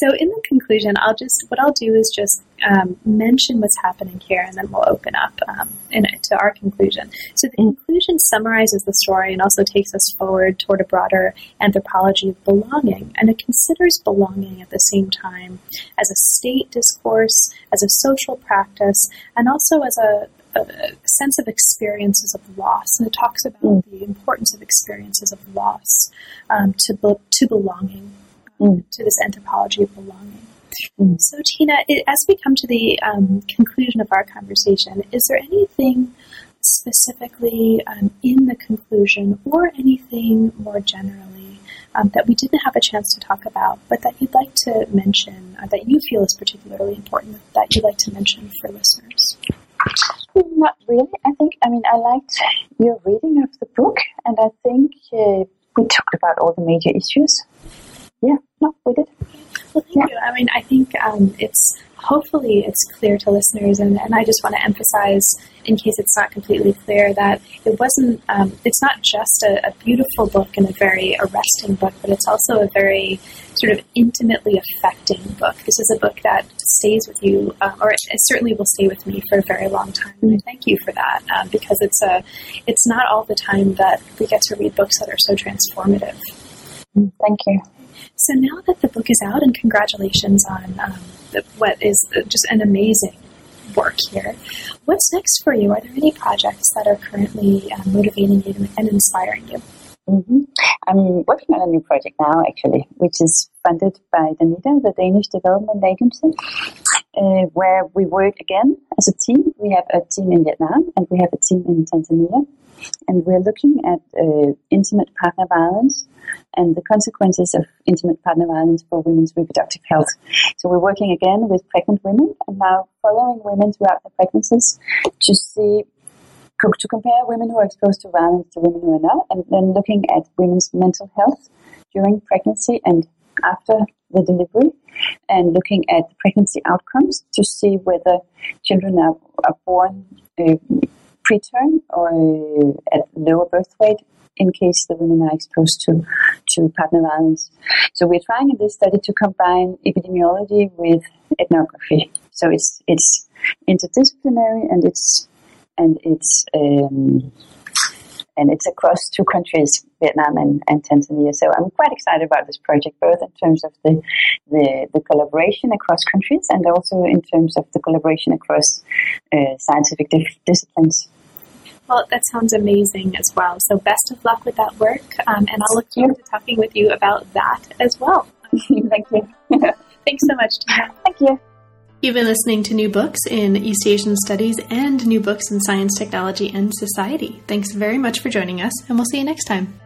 So, in the conclusion, I'll just what I'll do is just um, mention what's happening here, and then we'll open up um, in, to our conclusion. So, the conclusion summarizes the story and also takes us forward toward a broader anthropology of belonging, and it considers belonging at the same time as a state discourse, as a social practice, and also as a, a sense of experiences of loss, and it talks about mm. the importance of experiences of loss um, to be- to belonging, mm. to this anthropology of belonging. Mm. So, Tina, it, as we come to the um, conclusion of our conversation, is there anything specifically um, in the conclusion, or anything more generally? Um, that we didn't have a chance to talk about, but that you'd like to mention, or that you feel is particularly important, that you'd like to mention for listeners? Not really. I think, I mean, I liked your reading of the book, and I think uh, we talked about all the major issues. Yeah, no, we did. Well, thank yeah. you. I mean, I think um, it's hopefully it's clear to listeners, and, and I just want to emphasize, in case it's not completely clear, that it wasn't. Um, it's not just a, a, beautiful book and a very arresting book, but it's also a very sort of intimately affecting book. This is a book that stays with you, uh, or it, it, certainly will stay with me for a very long time. And I thank you for that um, because it's a. It's not all the time that we get to read books that are so transformative. Thank you. So now that the book is out, and congratulations on um, the, what is just an amazing work here. What's next for you? Are there any projects that are currently uh, motivating you and inspiring you? Mm-hmm. I'm working on a new project now, actually, which is funded by Danida, the Danish Development Agency, uh, where we work again as a team. We have a team in Vietnam and we have a team in Tanzania. And we're looking at uh, intimate partner violence and the consequences of intimate partner violence for women's reproductive health. So we're working again with pregnant women and now following women throughout their pregnancies to see to compare women who are exposed to violence to women who are not, and then looking at women's mental health during pregnancy and after the delivery, and looking at pregnancy outcomes to see whether children are, are born uh, preterm or uh, at lower birth weight in case the women are exposed to, to partner violence. So we're trying in this study to combine epidemiology with ethnography. So it's it's interdisciplinary and it's and it's um, and it's across two countries, Vietnam and, and Tanzania. So I'm quite excited about this project, both in terms of the, the, the collaboration across countries and also in terms of the collaboration across uh, scientific disciplines. Well, that sounds amazing as well. So best of luck with that work, um, and I'll look forward to talking with you about that as well. Thank you. Thanks so much, Tina. Thank you. You've been listening to New Books in East Asian Studies and New Books in Science, Technology, and Society. Thanks very much for joining us, and we'll see you next time.